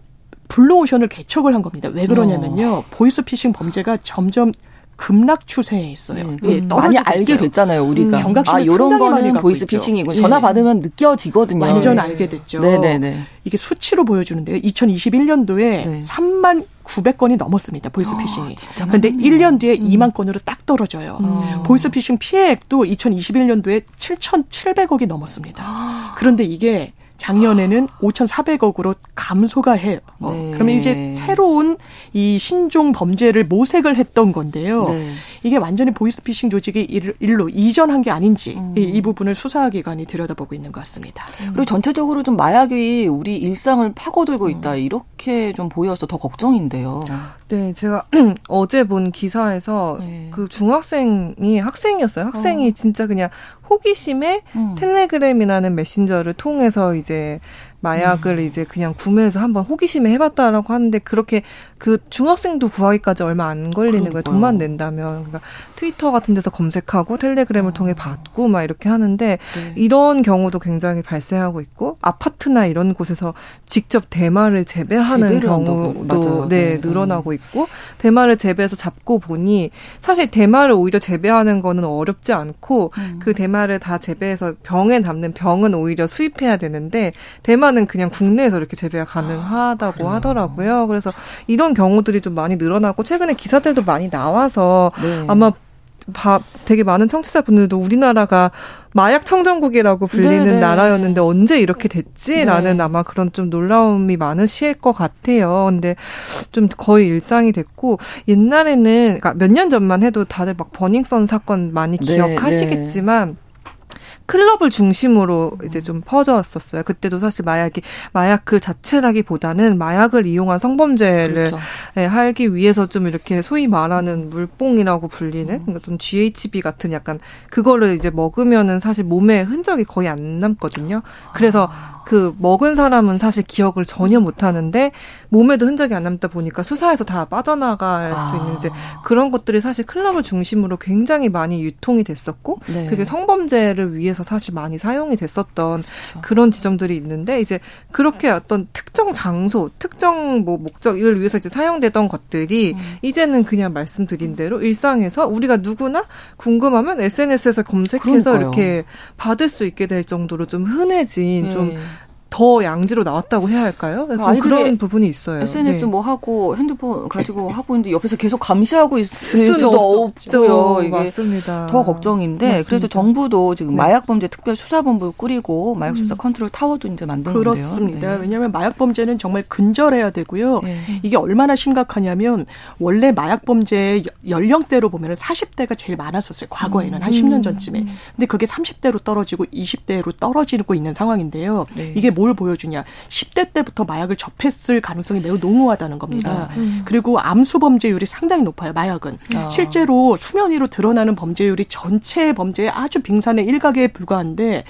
블루오션을 개척을 한 겁니다. 왜 그러냐면요. 어. 보이스피싱 범죄가 점점 급락 추세에 있어요. 음, 예, 많이 알게 됐잖아요, 우리가. 음, 경각심 아, 요런 거는 보이스 피싱이고 전화 예. 받으면 느껴지거든요. 완전 알게 됐죠. 네네네. 이게 수치로 보여주는데요. 2021년도에 네. 3만 900건이 넘었습니다. 보이스피싱이. 아, 그런데 1년 뒤에 음. 2만 건으로 딱 떨어져요. 음. 보이스피싱 피해액도 2021년도에 7,700억이 넘었습니다. 아. 그런데 이게 작년에는 5,400억으로 감소가 해요. 네. 그러면 이제 새로운 이 신종 범죄를 모색을 했던 건데요. 네. 이게 완전히 보이스피싱 조직이 일로 이전한 게 아닌지 음. 이, 이, 부분을 수사기관이 들여다보고 있는 것 같습니다. 음. 그리고 전체적으로 좀 마약이 우리 일상을 파고들고 있다 음. 이렇게 좀 보여서 더 걱정인데요. 네, 제가 <clears throat> 어제 본 기사에서 네. 그 중학생이 학생이었어요. 학생이 어. 진짜 그냥 호기심에 음. 텔레그램이라는 메신저를 통해서 이제 마약을 음. 이제 그냥 구매해서 한번 호기심에 해봤다라고 하는데 그렇게 그 중학생도 구하기까지 얼마 안 걸리는 거예요. 돈만 낸다면. 그러니까 트위터 같은 데서 검색하고 텔레그램을 어. 통해 받고 막 이렇게 하는데 네. 이런 경우도 굉장히 발생하고 있고 아파트나 이런 곳에서 직접 대마를 재배하는 경우도 네, 네, 늘어나고 있고 대마를 재배해서 잡고 보니 사실 대마를 오히려 재배하는 거는 어렵지 않고 음. 그 대마를 다 재배해서 병에 담는 병은 오히려 수입해야 되는데 대마 는 그냥 국내에서 이렇게 재배가 가능하다고 아, 하더라고요. 그래서 이런 이런 경우들이 좀 많이 늘어나고 최근에 기사들도 많이 나와서 네. 아마 바, 되게 많은 청취자분들도 우리나라가 마약 청정국이라고 불리는 네네. 네. 나라였는데 언제 이렇게 됐지라는 네. 아마 그런 좀 놀라움이 많으실 것 같아요. 근데 좀 거의 일상이 됐고 옛날에는 그러니까 몇 년 전만 해도 다들 막 버닝썬 사건 많이 네, 기억하시겠지만 네. 클럽을 중심으로 이제 좀 퍼졌었어요. 그때도 사실 마약이 마약 그 자체라기보다는 마약을 이용한 성범죄를 그렇죠. 네, 하기 위해서 좀 이렇게 소위 말하는 물뽕이라고 불리는 음. 어떤 GHB 같은 약간 그거를 이제 먹으면은 사실 몸에 흔적이 거의 안 남거든요. 그래서 아. 그 먹은 사람은 사실 기억을 전혀 못 하는데 몸에도 흔적이 안 남다 보니까 수사에서 다 빠져나갈 아. 수 있는 이제 그런 것들이 사실 클럽을 중심으로 굉장히 많이 유통이 됐었고 네. 그게 성범죄를 위해서 사실 많이 사용이 됐었던 그렇죠. 그런 지점들이 있는데 이제 그렇게 어떤 특정 장소, 특정 뭐 목적을 위해서 이제 사용되던 것들이 음. 이제는 그냥 말씀드린 대로 일상에서 우리가 누구나 궁금하면 SNS에서 검색해서 그러니까요. 이렇게 받을 수 있게 될 정도로 좀 흔해진 네. 좀 더 양지로 나왔다고 해야 할까요? 좀 아, 그런 부분이 있어요. SNS 네. 뭐 하고 핸드폰 가지고 하고 있는데 옆에서 계속 감시하고 있을 <laughs> 수도 없죠. 이게 맞습니다. 더 걱정인데 맞습니다. 그래서 정부도 지금 네. 마약범죄 특별 수사본부를 꾸리고 마약 수사 음. 컨트롤 타워도 이제 만든 건데요. 그렇습니다. 네. 왜냐하면 마약 범죄는 정말 근절해야 되고요. 네. 이게 얼마나 심각하냐면 원래 마약 범죄 연령대로 보면 40대가 제일 많았었어요. 과거에는 음. 한 10년 전쯤에. 근데 그게 30대로 떨어지고 20대로 떨어지고 있는 상황인데요. 네. 이게 뭘 보여주냐. 10대 때부터 마약을 접했을 가능성이 매우 농후하다는 겁니다. 음. 음. 그리고 암수 범죄율이 상당히 높아요. 마약은. 아. 실제로 수면 위로 드러나는 범죄율이 전체 범죄의 아주 빙산의 일각에 불과한데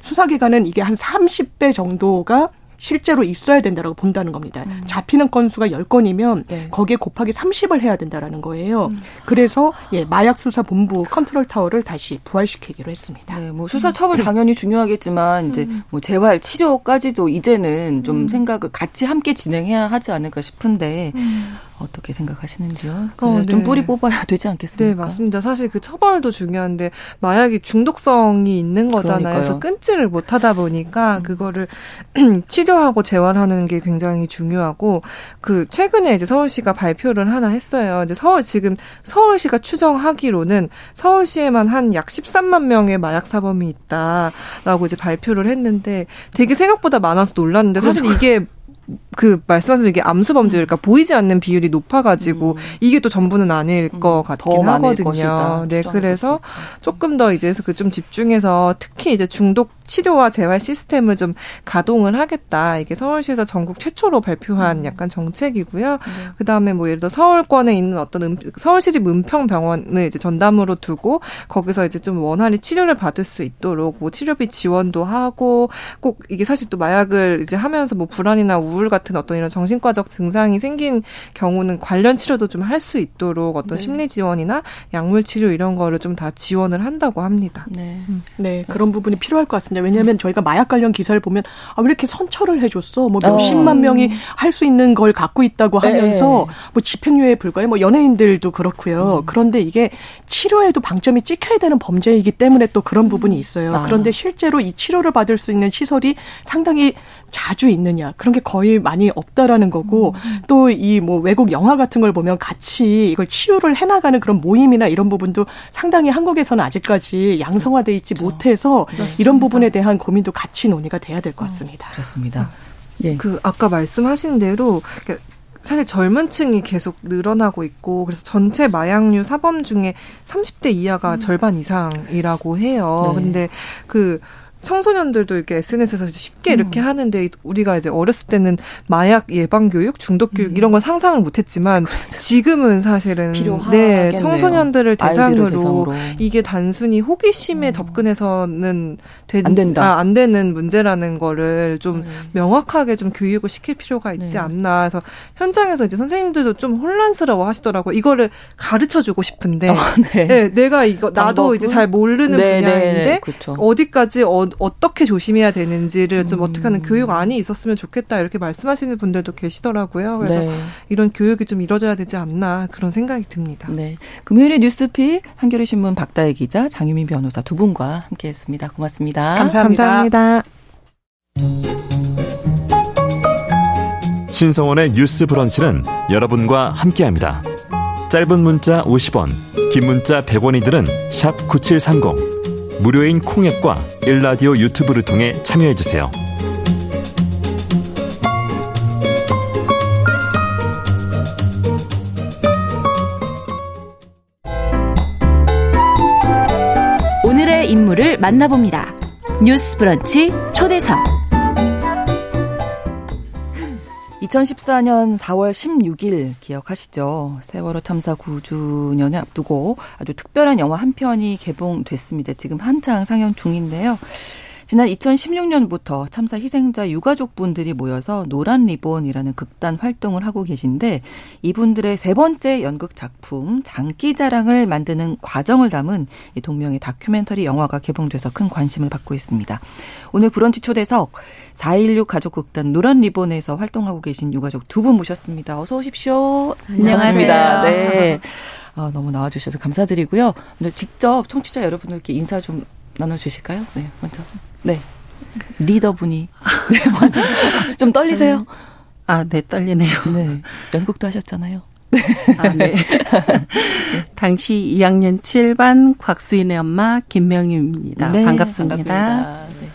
수사기관은 이게 한 30배 정도가 실제로 있어야 된다라고 본다는 겁니다. 음. 잡히는 건수가 10건이면 네. 거기에 곱하기 30을 해야 된다라는 거예요. 음. 그래서 예, 마약 수사 본부 컨트롤 타워를 다시 부활시키기로 했습니다. 네, 뭐 수사 처벌 당연히 중요하겠지만 이제 음. 뭐 재활 치료까지도 이제는 좀 음. 생각을 같이 함께 진행해야 하지 않을까 싶은데 음. 어떻게 생각하시는지요? 어, 네. 좀 뿌리 뽑아야 되지 않겠습니까? 네, 맞습니다. 사실 그 처벌도 중요한데 마약이 중독성이 있는 거잖아요. 그러니까요. 그래서 끊지를 못하다 보니까 음. 그거를 <clears throat> 치료하고 재활하는 게 굉장히 중요하고 그 최근에 이제 서울시가 발표를 하나 했어요. 이제 서울 지금 서울시가 추정하기로는 서울시에만 한 약 13만 명의 마약 사범이 있다라고 이제 발표를 했는데 되게 생각보다 많아서 놀랐는데 사실 이게 <laughs> 그 말씀하신 이게 암수 범죄 그러니까 보이지 않는 비율이 높아가지고 음. 이게 또 전부는 아닐 음. 것 같긴 하거든요. 네, 그래서 조금 더 이제 그 좀 집중해서 특히 이제 중독 치료와 재활 시스템을 좀 가동을 하겠다. 이게 서울시에서 전국 최초로 발표한 음. 약간 정책이고요. 네. 그 다음에 뭐 예를 들어 서울권에 있는 어떤 음, 서울시립 은평병원을 이제 전담으로 두고 거기서 이제 좀 원활히 치료를 받을 수 있도록 뭐 치료비 지원도 하고 꼭 이게 사실 또 마약을 이제 하면서 뭐 불안이나 우울 같은 같은 어떤 이런 정신과적 증상이 생긴 경우는 관련 치료도 좀 할 수 있도록 어떤 네. 심리 지원이나 약물 치료 이런 거를 좀 다 지원을 한다고 합니다. 네. 음. 네, 그런 부분이 필요할 것 같습니다. 왜냐하면 저희가 마약 관련 기사를 보면 아, 왜 이렇게 선처를 해줬어? 뭐 몇십만 어. 명이 할 수 있는 걸 갖고 있다고 네. 하면서 네. 뭐 집행유예 불가해 뭐 연예인들도 그렇고요. 음. 그런데 이게 치료에도 방점이 찍혀야 되는 범죄이기 때문에 또 그런 부분이 있어요. 아. 그런데 실제로 이 치료를 받을 수 있는 시설이 상당히 자주 있느냐 그런 게 거의 많이 없다라는 거고 음. 또이 뭐 외국 영화 같은 걸 보면 같이 이걸 치유를 해나가는 그런 모임이나 이런 부분도 상당히 한국에서는 아직까지 양성화돼 있지 그렇죠. 못해서 그렇습니다. 이런 부분에 대한 고민도 같이 논의가 돼야 될 것 같습니다. 어, 그렇습니다. 예. 그 아까 말씀하신 대로 사실 젊은 층이 계속 늘어나고 있고 그래서 전체 마약류 사범 중에 30대 이하가 음. 절반 이상이라고 해요. 네. 근데 그 청소년들도 이렇게 SNS에서 쉽게 음. 이렇게 하는데 우리가 이제 어렸을 때는 마약 예방 교육, 중독 교육 음. 이런 건 상상을 못 했지만 그렇죠. 지금은 사실은 네, 청소년들을 대상으로, 대상으로, 이게 단순히 호기심에 음. 접근해서는 되, 안 된다. 아, 안 되는 문제라는 거를 좀 음. 명확하게 좀 교육을 시킬 필요가 있지 네. 않나 해서 현장에서 이제 선생님들도 좀 혼란스러워 하시더라고. 이거를 가르쳐 주고 싶은데 어, 네. 네. 내가 이거 나도 방법은? 이제 잘 모르는 네, 네 분야인데 네, 그렇죠. 어디까지 어, 어떻게 조심해야 되는지를 좀 음. 어떻게 하는 교육 안이 있었으면 좋겠다 이렇게 말씀하시는 분들도 계시더라고요. 그래서 네. 이런 교육이 좀 이뤄져야 되지 않나 그런 생각이 듭니다. 네. 금요일의 뉴스픽 한겨레 신문 박다혜 기자, 장유민 변호사 두 분과 함께했습니다. 고맙습니다. 감사합니다. 감사합니다. 신성원의 뉴스 브런치는 여러분과 함께합니다. 짧은 문자 50원, 긴 문자 100원이들은 9730. 무료인 콩앱과 일라디오 유튜브를 통해 참여해주세요. 오늘의 인물을 만나봅니다. 뉴스 브런치 초대석. 2014년 4월 16일 기억하시죠? 세월호 참사 9주년을 앞두고 아주 특별한 영화 한 편이 개봉됐습니다. 지금 한창 상영 중인데요. 지난 2016년부터 참사 희생자 유가족분들이 모여서 노란 리본이라는 극단 활동을 하고 계신데 이분들의 세 번째 연극 작품 장기자랑을 만드는 과정을 담은 이 동명의 다큐멘터리 영화가 개봉돼서 큰 관심을 받고 있습니다. 오늘 브런치 초대석 4.16 가족극단 노란 리본에서 활동하고 계신 유가족 두 분 모셨습니다. 어서 오십시오. 안녕하세요. 네. 아, 너무 나와주셔서 감사드리고요. 오늘 직접 청취자 여러분들께 인사 좀 나눠주실까요? 네, 먼저. 네. 리더분이. <laughs> 네, 먼저. 좀 떨리세요? 아, 네, 떨리네요. 네. 연극도 하셨잖아요. 아, 네. <laughs> 당시 2학년 7반 곽수인의 엄마 김명희입니다. 네, 반갑습니다. 반갑습니다. 네.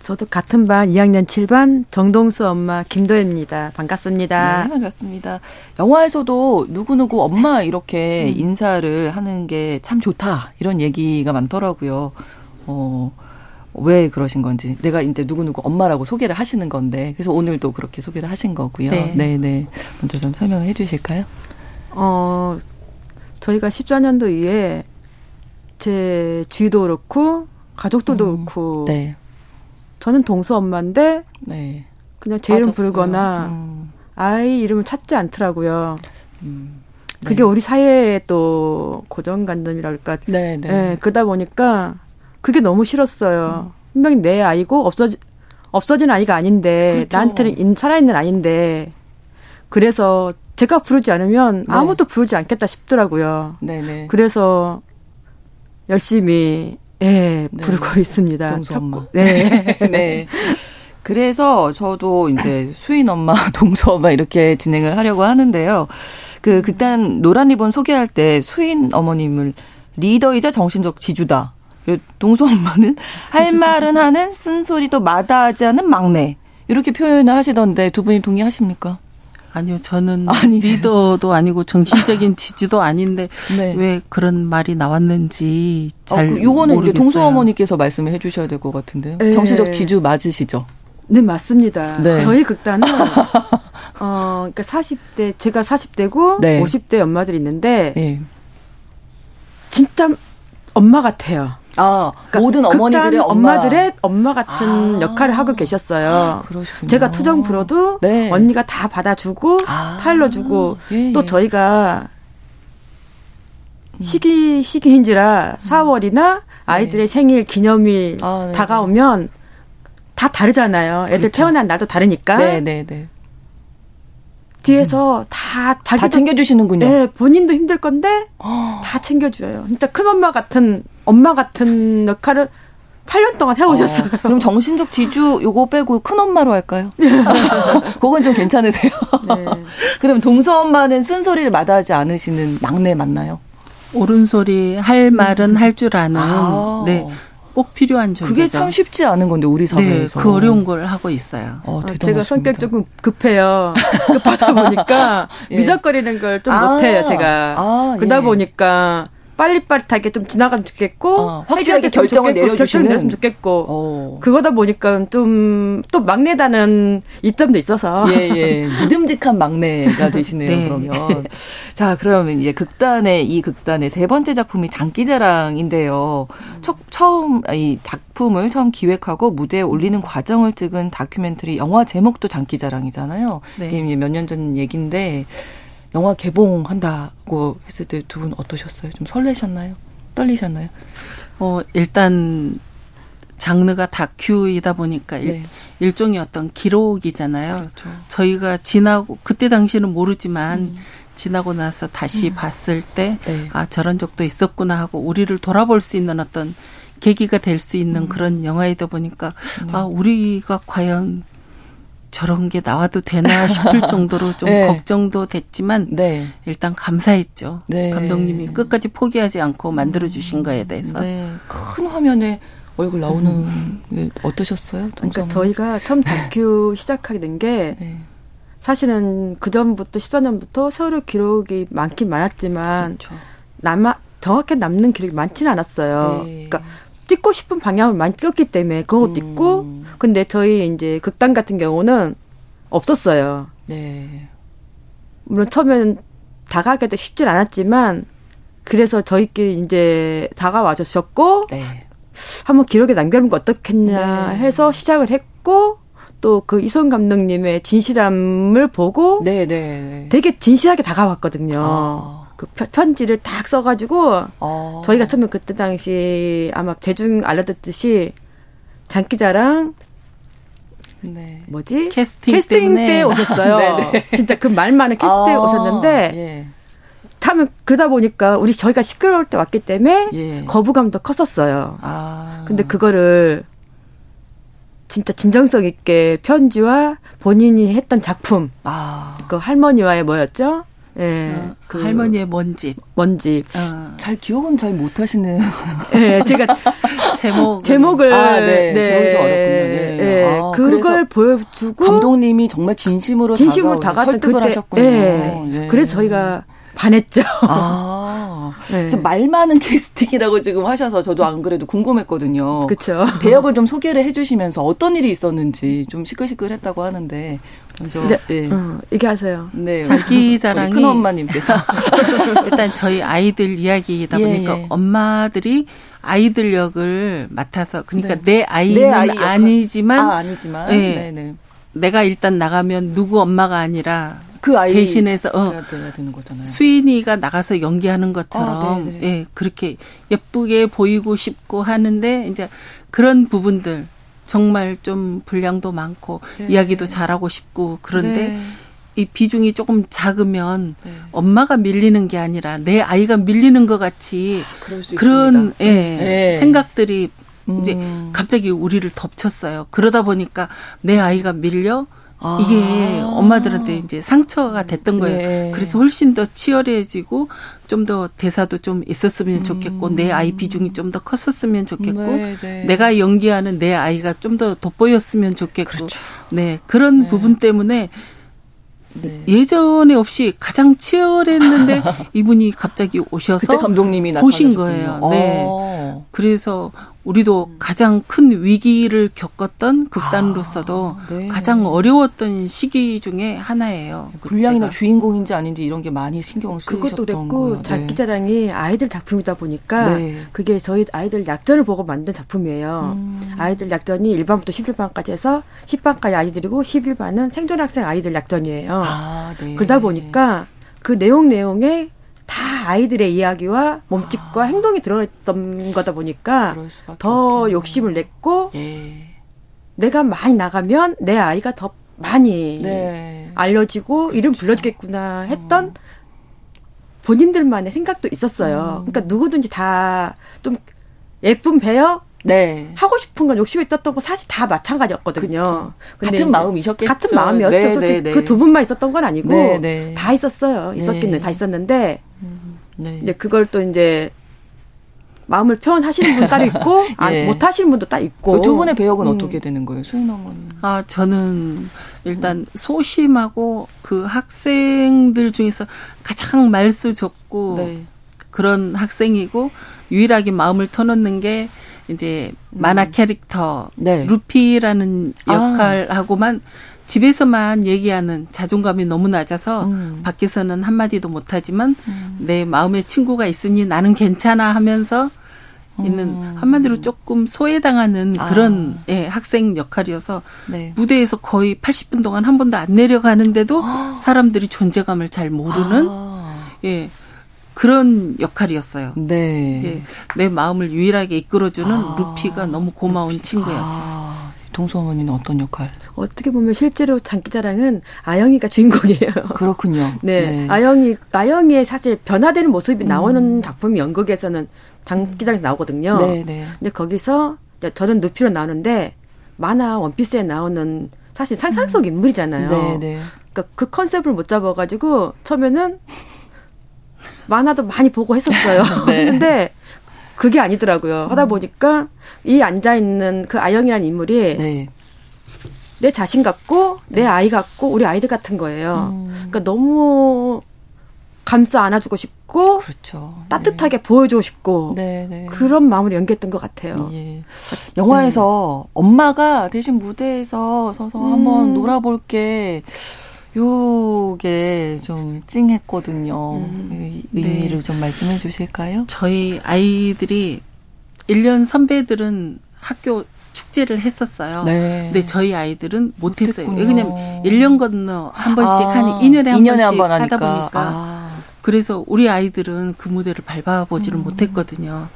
저도 같은 반 2학년 7반 정동수 엄마 김도혜입니다. 반갑습니다. 네, 반갑습니다. 영화에서도 누구누구 엄마 이렇게 음. 인사를 하는 게 참 좋다. 이런 얘기가 많더라고요. 어, 왜 그러신 건지. 내가 이제 누구누구 엄마라고 소개를 하시는 건데. 그래서 오늘도 그렇게 소개를 하신 거고요. 네. 네, 네. 먼저 좀 설명을 해 주실까요? 어, 저희가 14년도 이후에 제 주위도 그렇고, 가족들도 음, 그렇고, 네. 저는 동수 엄마인데, 네. 그냥 제 이름 부르거나, 음. 아이 이름을 찾지 않더라고요. 음. 그게 네. 우리 사회의 또 고정관념이랄까. 네, 네. 네, 그러다 보니까 그게 너무 싫었어요. 분명히 내 아이고 없어지 없어진 아이가 아닌데 그렇죠. 나한테는 살아있는 아이인데 그래서 제가 부르지 않으면 네. 아무도 부르지 않겠다 싶더라고요. 네네. 네. 그래서 열심히 예, 네. 부르고 있습니다. 엄마. 네. <laughs> 네. 그래서 저도 이제 수인 엄마, <laughs> 동수 엄마 이렇게 진행을 하려고 하는데요. 그 그땐 노란 리본 소개할 때 수인 어머님을 리더이자 정신적 지주다. 동수 엄마는 할 말은 하는 쓴소리도 마다하지 않은 막내. 이렇게 표현을 하시던데 두 분이 동의하십니까? 아니요, 저는 아니. 리더도 아니고 정신적인 <laughs> 지지도 아닌데 네. 왜 그런 말이 나왔는지 잘 어, 그 요거는 모르겠어요. 이제 동수 어머니께서 말씀을 해주셔야 될 것 같은데요. 네. 정신적 지주 맞으시죠? 네, 맞습니다. 네. 저희 극단은 <laughs> 어, 그러니까 40대 제가 40대고 네. 50대 엄마들이 있는데 네. 진짜 엄마 같아요. 아, 그러니까 모든 어머니들의 엄마. 들의 엄마 같은 아, 역할을 하고 계셨어요. 아, 제가 투정 불어도 네. 언니가 다 받아주고 아, 타일러주고 예, 또 예. 저희가 시기 시기인지라 4월이나 아이들의 네. 생일 기념일 아, 네, 다가오면 다 다르잖아요. 애들 그렇죠. 태어난 날도 다르니까. 네, 네, 네. 뒤에서 음. 다 자기 다 챙겨주시는군요. 네, 본인도 힘들 건데 다 챙겨줘요. 진짜 큰 엄마 같은 엄마 같은 역할을 8년 동안 해오셨어요. 어, 그럼 정신적 지주 요거 빼고 큰 엄마로 할까요? <laughs> 그건 좀 괜찮으세요? 네. <laughs> 그럼 동서 엄마는 쓴소리를 마다하지 않으시는 막내 맞나요? 옳은 소리 할 말은 음. 할줄 아는 아. 네. 꼭 필요한 존재죠. 그게 참 쉽지 않은 건데 우리 네, 사회에서. 네, 그 어려운 걸 하고 있어요. 어, 어 제가 성격 조금 급해요. 급하다 보니까 <laughs> 예. 미적거리는 걸좀 아, 못해요 제가. 아, 그러다 예. 보니까 빨리빨리하게 좀 지나가면 좋겠고 어, 확실하게 결정을 내려주시는 결정을 좋겠고 어. 그거다 보니까 좀 또 막내다는 이점도 있어서 예, 예. 믿음직한 막내가 되시네요 <laughs> 네. 그러면 자 그러면 이제 극단의 이 극단의 세 번째 작품이 장기자랑인데요 첫, 처음 이 작품을 처음 기획하고 무대에 올리는 과정을 찍은 다큐멘터리 영화 제목도 장기자랑이잖아요 네. 이게 몇 년 전 얘기인데 영화 개봉한다고 했을 때 두 분 어떠셨어요? 좀 설레셨나요? 떨리셨나요? 어, 일단 장르가 다큐이다 보니까 네. 일, 종의 어떤 기록이잖아요. 그렇죠. 저희가 지나고 그때 당시는 모르지만 음. 지나고 나서 다시 음. 봤을 때, 네. 아, 저런 적도 있었구나 하고 우리를 돌아볼 수 있는 어떤 계기가 될 수 있는 음. 그런 영화이다 보니까, 네. 아, 우리가 과연 저런 게 나와도 되나 싶을 <laughs> 정도로 좀 네. 걱정도 됐지만 네. 일단 감사했죠. 네. 감독님이 끝까지 포기하지 않고 만들어 주신 거에 대해서. 네. 큰 화면에 얼굴 나오는 음. 어떠셨어요? 그러니까 저희가 처음 다큐 <laughs> 시작하게 된게 네. 사실은 그 전부터 14년부터 세월호 기록이 많긴 많았지만 그렇죠. 남아 정확히 남는 기록이 많지는 않았어요. 네. 그러니까 찍고 싶은 방향을 많이 찍었기 때문에 그것도 음. 있고 근데 저희 이제 극단 같은 경우는 없었어요. 네. 물론 처음에는 다가가기도 쉽진 않았지만 그래서 저희끼리 이제 다가와 주셨고 네. 한번 기록에 남겨놓은 거 어떻겠냐 네. 해서 시작을 했고 또 그 이성 감독님의 진실함을 보고 네, 네, 네. 되게 진실하게 다가왔거든요. 아. 그 편지를 딱 써가지고 아. 저희가 처음에 그때 당시 아마 대중 알려듣듯이 장기자랑 네. 뭐지? 캐스팅, 캐스팅 때 오셨어요. <laughs> 네, 네. 진짜 그 말만은 캐스팅에 아, 오셨는데 예. 참 그러다 보니까 우리 저희가 시끄러울 때 왔기 때문에 예. 거부감도 컸었어요. 아. 근데 그거를 진짜 진정성 있게 편지와 본인이 했던 작품. 아. 그 할머니와의 뭐였죠? 예. 어, 그 할머니의 먼집. 먼집. 어. 잘 기억은 잘 못하시네요. 예, 네, 제가 <laughs> 제목 제목을 아, 네. 네. 제목이 좀 어렵군요. 네. 네. 아, 그걸 보여주고 감독님이 정말 진심으로 진심으로 다가왔던 그때 하셨군요. 네. 네. 그래서 저희가 반했죠. 아. <laughs> 네. 말 많은 캐스팅이라고 지금 하셔서 저도 안 그래도 궁금했거든요. 그렇죠. 배역을 좀 소개를 해주시면서 어떤 일이 있었는지 좀 시끌시끌했다고 하는데 먼저 네. 네. 어, 얘기하세요. 네. 자기 자랑이 큰 엄마님께서 <laughs> 일단 저희 아이들 이야기이다 예, 보니까 예. 엄마들이 아이들 역을 맡아서 그러니까 네. 내 아이는 내 아이 아니지만 아, 아니지만 네. 네, 네. 내가 일단 나가면 누구 엄마가 아니라 그 아이 대신해서 어, 수인이가 나가서 연기하는 것처럼 아, 예 그렇게 예쁘게 보이고 싶고 하는데 이제 그런 부분들 정말 좀 분량도 많고 네. 이야기도 잘하고 싶고 그런데 네. 이 비중이 조금 작으면 네. 엄마가 밀리는 게 아니라 내 아이가 밀리는 것 같이 아, 그런 예, 네. 생각들이 음. 이제 갑자기 우리를 덮쳤어요. 그러다 보니까 내 아이가 밀려 아. 이게 엄마들한테 이제 상처가 됐던 거예요. 네. 그래서 훨씬 더 치열해지고 좀 더 대사도 좀 있었으면 음. 좋겠고 내 아이 비중이 좀 더 컸었으면 좋겠고 네, 네. 내가 연기하는 내 아이가 좀 더 돋보였으면 좋겠고 그렇죠. 네 그런 네. 부분 때문에 네. 예전에 없이 가장 치열했는데 <laughs> 이분이 갑자기 오셔서 감독님이 보신 거예요. 네. 어. 그래서 우리도 음. 가장 큰 위기를 겪었던 극단으로서도 아, 네. 가장 어려웠던 시기 중에 하나예요. 분량이나 주인공인지 아닌지 이런 게 많이 신경 쓰셨던 그것도 그랬고 장기자랑이 네. 아이들 작품이다 보니까 네. 그게 저희 아이들 약전을 보고 만든 작품이에요. 음. 아이들 약전이 1반부터 11반까지 해서 10반까지 아이들이고 11반은 생존 학생 아이들 약전이에요. 아, 네. 그러다 보니까 그 내용 내용에 다 아이들의 이야기와 몸짓과 아. 행동이 들어있던 거다 보니까 더 없겠네. 욕심을 냈고 예. 내가 많이 나가면 내 아이가 더 많이 네. 알려지고 그렇죠. 이름 불러지겠구나 했던 어. 본인들만의 생각도 있었어요. 음. 그러니까 누구든지 다 좀 예쁜 배역 네. 하고 싶은 건 욕심이 있었던 거 사실 다 마찬가지였거든요. 같은 마음이셨겠죠. 같은 마음이었죠. 네, 솔직히 네, 네. 그두 분만 있었던 건 아니고 네, 네. 다 있었어요. 있었기는 네. 다 있었는데 네. 이제 그걸 또 이제 마음을 표현하시는 분 따로 있고 <laughs> 아, 예. 못 하시는 분도 따로 있고 두 분의 배역은 음. 어떻게 되는 거예요, 수인 어머니? 아 저는 일단 소심하고 그 학생들 중에서 가장 말수 좋고 네. 그런 학생이고 유일하게 마음을 터놓는 게 이제 만화 음. 캐릭터 네. 루피라는 아. 역할하고만 아. 집에서만 얘기하는 자존감이 너무 낮아서 음. 밖에서는 한마디도 못하지만 음. 내 마음의 친구가 있으니 나는 괜찮아 하면서 있는 음. 한마디로 조금 소외당하는 아. 그런 예, 학생 역할이어서 네. 무대에서 거의 80분 동안 한 번도 안 내려가는데도 아. 사람들이 존재감을 잘 모르는 아. 예 그런 역할이었어요. 네. 예, 내 마음을 유일하게 이끌어주는 아. 루피가 너무 고마운 친구였죠. 아. 동수 어머니는 어떤 역할? 어떻게 보면 실제로 장기자랑은 아영이가 주인공이에요. 그렇군요. <laughs> 네. 네. 아영이, 아영이의 사실 변화되는 모습이 나오는 음. 작품이 연극에서는 장기자랑에서 나오거든요. 네, 네. 근데 거기서 저는 늪피로 나오는데 만화 원피스에 나오는 사실 상상 속 음. 인물이잖아요. 네, 네. 그러니까 그 컨셉을 못 잡아가지고 처음에는 만화도 많이 보고 했었어요. <laughs> 네. 근데 그게 아니더라고요. 하다 음. 보니까 이 앉아 있는 그 아영이라는 인물이 네. 내 자신 같고 내 네. 아이 같고 우리 아이들 같은 거예요. 음. 그러니까 너무 감싸 안아주고 싶고 그렇죠. 따뜻하게 네. 보여주고 싶고 네, 네. 그런 마음으로 연기했던 것 같아요. 예. 영화에서 네. 엄마가 대신 무대에서 서서 음. 한번 놀아볼게 요게 좀 찡했거든요. 음, 의미를 네. 좀 말씀해 주실까요? 저희 아이들이 1년 선배들은 학교 축제를 했었어요. 네. 근데 저희 아이들은 못했어요. 왜냐면 1년 건너 한 번씩 아, 한 2년에 한 2년에 번씩 한번 하다 보니까. 아. 그래서 우리 아이들은 그 무대를 밟아보지를 음. 못했거든요.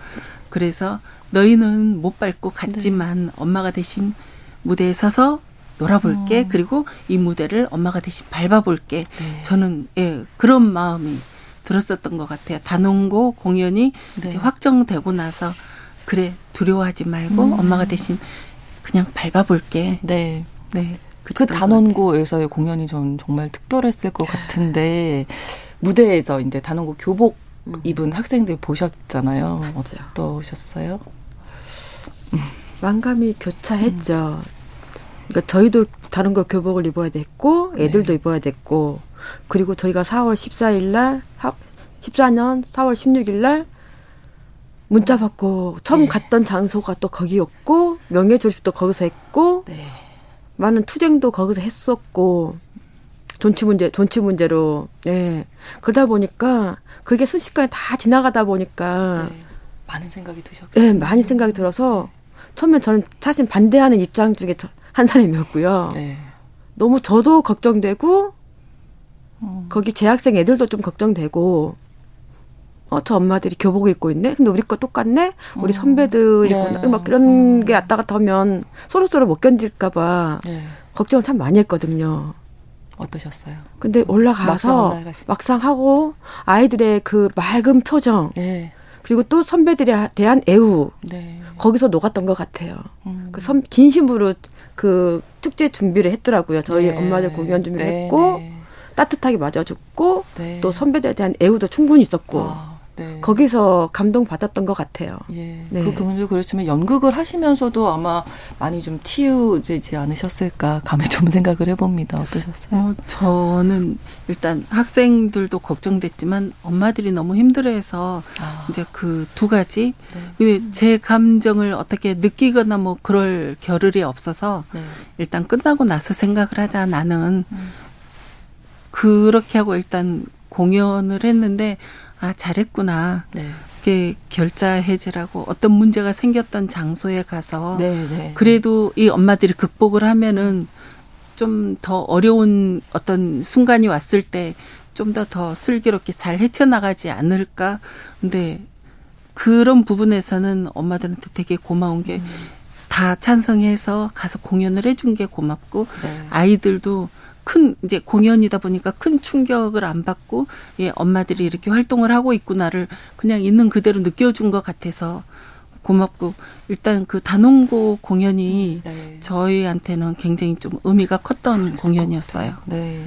그래서 너희는 못 밟고 갔지만 네. 엄마가 대신 무대에 서서 놀아볼게. 음. 그리고 이 무대를 엄마가 대신 밟아볼게. 네. 저는 예, 그런 마음이 들었었던 것 같아요. 단원고 공연이 네. 이제 확정되고 나서 그래 두려워하지 말고 음. 엄마가 대신 그냥 밟아볼게. 네. 네. 그 단원고에서의 공연이 좀 정말 특별했을 것 같은데 무대에서 이제 단원고 교복 음. 입은 학생들 보셨잖아요. 맞죠. 어떠셨어요? <laughs> 만감이 교차했죠. 음. 그러니까 저희도 다른 거 교복을 입어야 됐고 애들도 네. 입어야 됐고 그리고 저희가 4월 14일 날 14년 4월 16일 날 문자 받고 처음 네. 갔던 장소가 또 거기였고 명예 졸업도 거기서 했고 네. 많은 투쟁도 거기서 했었고 존치 문제 존치 문제로 예 그러다 보니까 그게 순식간에 다 지나가다 보니까 네. 많은 생각이 드셨어요. 예 많이 생각이 들어서 처음에 저는 사실 반대하는 입장 중에 한 사람이었고요. 네. 너무 저도 걱정되고 음. 거기 재학생 애들도 좀 걱정되고 어, 저 엄마들이 교복 입고 있네? 근데 우리 거 똑같네? 우리 음. 선배들이 네. 막 그런 음. 게 왔다 갔다 하면 서로 서로 못 견딜까봐 네. 걱정을 참 많이 했거든요. 어떠셨어요? 근데 올라가서 막상, 막상 하고 아이들의 그 맑은 표정 네. 그리고 또 선배들에 대한 애우 네. 거기서 녹았던 것 같아요. 음. 그 선, 진심으로 그 축제 준비를 했더라고요. 저희 네. 엄마들 공연 준비를 네. 했고 네. 따뜻하게 맞아줬고 네. 또 선배들에 대한 애우도 충분히 있었고 아, 네. 거기서 감동 받았던 것 같아요. 예. 네. 그 부분도 그렇지만 연극을 하시면서도 아마 많이 좀 치유되지 않으셨을까 감히 좀 <laughs> 생각을 해봅니다. 어떠셨어요? 어, 저는 일단 학생들도 걱정됐지만 엄마들이 너무 힘들어해서 아. 이제 그 두 가지 네. 제 감정을 어떻게 느끼거나 뭐 그럴 겨를이 없어서 네. 일단 끝나고 나서 생각을 하자 나는 음. 그렇게 하고 일단 공연을 했는데 아 잘했구나. 네. 이게 결자 해지라고 어떤 문제가 생겼던 장소에 가서 네, 네. 그래도 이 엄마들이 극복을 하면은 좀 더 어려운 어떤 순간이 왔을 때 좀 더더 슬기롭게 잘 헤쳐나가지 않을까. 근데 그런 부분에서는 엄마들한테 되게 고마운 게다 찬성해서 가서 공연을 해준 게 고맙고 네. 아이들도 큰 이제 공연이다 보니까 큰 충격을 안 받고 예 엄마들이 이렇게 활동을 하고 있구나를 그냥 있는 그대로 느껴준 것 같아서 고맙고 일단 그 단원고 공연이 음, 네. 저희한테는 굉장히 좀 의미가 컸던 공연이었어요. 네.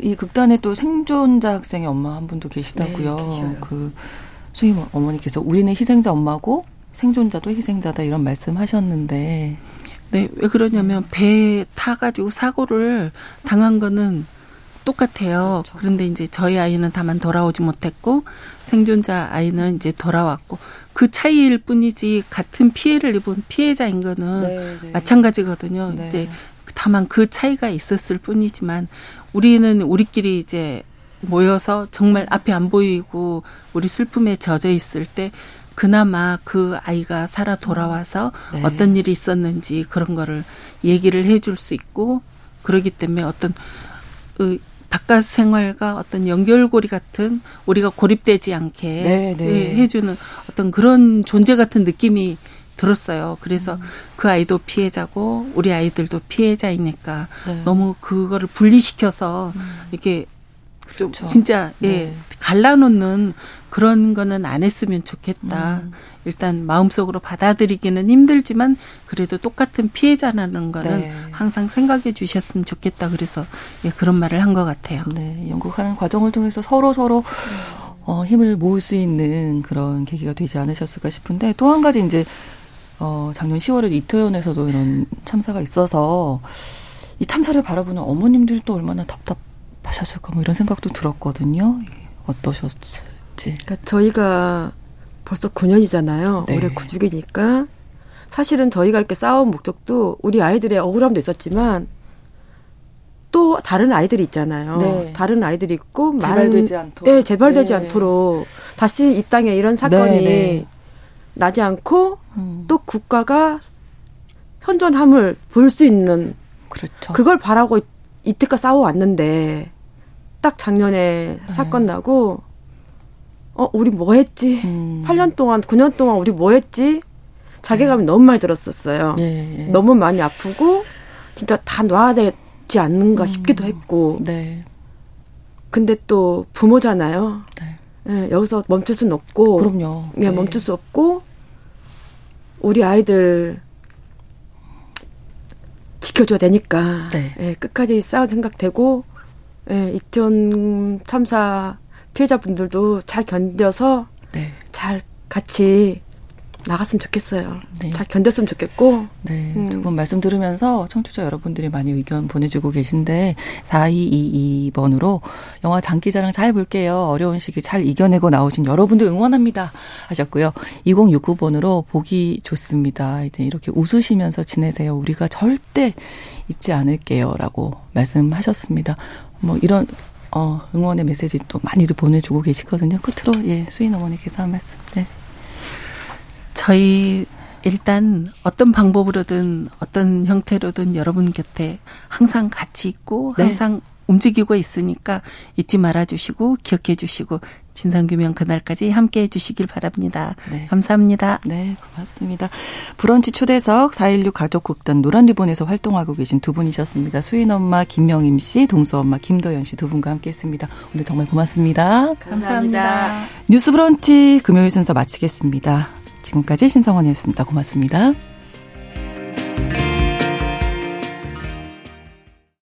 이 극단에 또 생존자 학생의 엄마 한 분도 계시다고요. 네, 그 수임 어머니께서 우리는 희생자 엄마고 생존자도 희생자다 이런 말씀하셨는데 네, 왜 그러냐면 배 타가지고 사고를 당한 거는 똑같아요. 그렇죠. 그런데 이제 저희 아이는 다만 돌아오지 못했고 생존자 아이는 이제 돌아왔고 그 차이일 뿐이지 같은 피해를 입은 피해자인 거는 네, 네. 마찬가지거든요. 네. 이제 다만 그 차이가 있었을 뿐이지만 우리는 우리끼리 이제 모여서 정말 앞이 안 보이고 우리 슬픔에 젖어 있을 때 그나마 그 아이가 살아 돌아와서 네. 어떤 일이 있었는지 그런 거를 얘기를 해줄 수 있고 그러기 때문에 어떤 그 바깥 생활과 어떤 연결고리 같은 우리가 고립되지 않게 네, 네. 예, 해주는 어떤 그런 존재 같은 느낌이 들었어요. 그래서 음. 그 아이도 피해자고 우리 아이들도 피해자이니까 네. 너무 그거를 분리시켜서 음. 이렇게 좀 그렇죠. 진짜 예 네. 갈라놓는 그런 거는 안 했으면 좋겠다. 음. 일단 마음속으로 받아들이기는 힘들지만 그래도 똑같은 피해자라는 거는 네. 항상 생각해 주셨으면 좋겠다. 그래서 예, 그런 말을 한 것 같아요. 네, 연극하는 과정을 통해서 서로 서로 어, 힘을 모을 수 있는 그런 계기가 되지 않으셨을까 싶은데 또 한 가지 이제 어, 작년 10월에 이태원에서도 이런 참사가 있어서 이 참사를 바라보는 어머님들도 얼마나 답답하셨을까 뭐 이런 생각도 들었거든요. 어떠셨어요? 네. 그러니까 저희가 벌써 9년이잖아요. 네. 올해 9주기니까 사실은 저희가 이렇게 싸운 목적도 우리 아이들의 억울함도 있었지만 또 다른 아이들이 있잖아요. 네. 다른 아이들이 있고 재발되지 많은, 않도록. 예, 재발되지 네. 않도록 다시 이 땅에 이런 사건이 네, 네. 나지 않고 음. 또 국가가 현존함을 볼 수 있는 그렇죠. 그걸 바라고 이때까지 싸워왔는데 딱 작년에 네. 사건 나고 어 우리 뭐 했지? 음. 8년 동안 9년 동안 우리 뭐 했지? 자괴감이 네. 너무 많이 들었었어요. 예, 예. 너무 많이 아프고 진짜 다 놔야 되지 않는가 음. 싶기도 했고. 네. 근데 또 부모잖아요. 네. 네, 여기서 멈출 수는 없고. 그럼요. 네, 멈출 수 없고 우리 아이들 지켜줘야 되니까 네. 예, 끝까지 싸울 생각되고 예, 이태원 참사 피해자분들도 잘 견뎌서 네. 잘 같이 나갔으면 좋겠어요. 네. 잘 견뎠으면 좋겠고. 네. 음. 두분 말씀 들으면서 청취자 여러분들이 많이 의견 보내주고 계신데 4222번으로 영화 장기자랑 잘 볼게요. 어려운 시기 잘 이겨내고 나오신 여러분들 응원합니다. 하셨고요. 2069번으로 보기 좋습니다. 이제 이렇게 웃으시면서 지내세요. 우리가 절대 잊지 않을게요. 라고 말씀하셨습니다. 뭐 이런 어, 응원의 메시지 또 많이도 보내주고 계시거든요. 끝으로 예 수인 어머니께서 한 말씀. 네. 저희 일단 어떤 방법으로든 어떤 형태로든 여러분 곁에 항상 같이 있고 네. 항상 움직이고 있으니까 잊지 말아 주시고 기억해 주시고 진상규명 그날까지 함께 해 주시길 바랍니다. 네. 감사합니다. 네, 고맙습니다. 브런치 초대석 4.16 가족극단 노란리본에서 활동하고 계신 두 분이셨습니다. 수인 엄마 김명임 씨, 동수 엄마 김도연 씨 두 분과 함께 했습니다. 오늘 정말 고맙습니다. 감사합니다. 뉴스 브런치 금요일 순서 마치겠습니다. 지금까지 신성원이었습니다. 고맙습니다.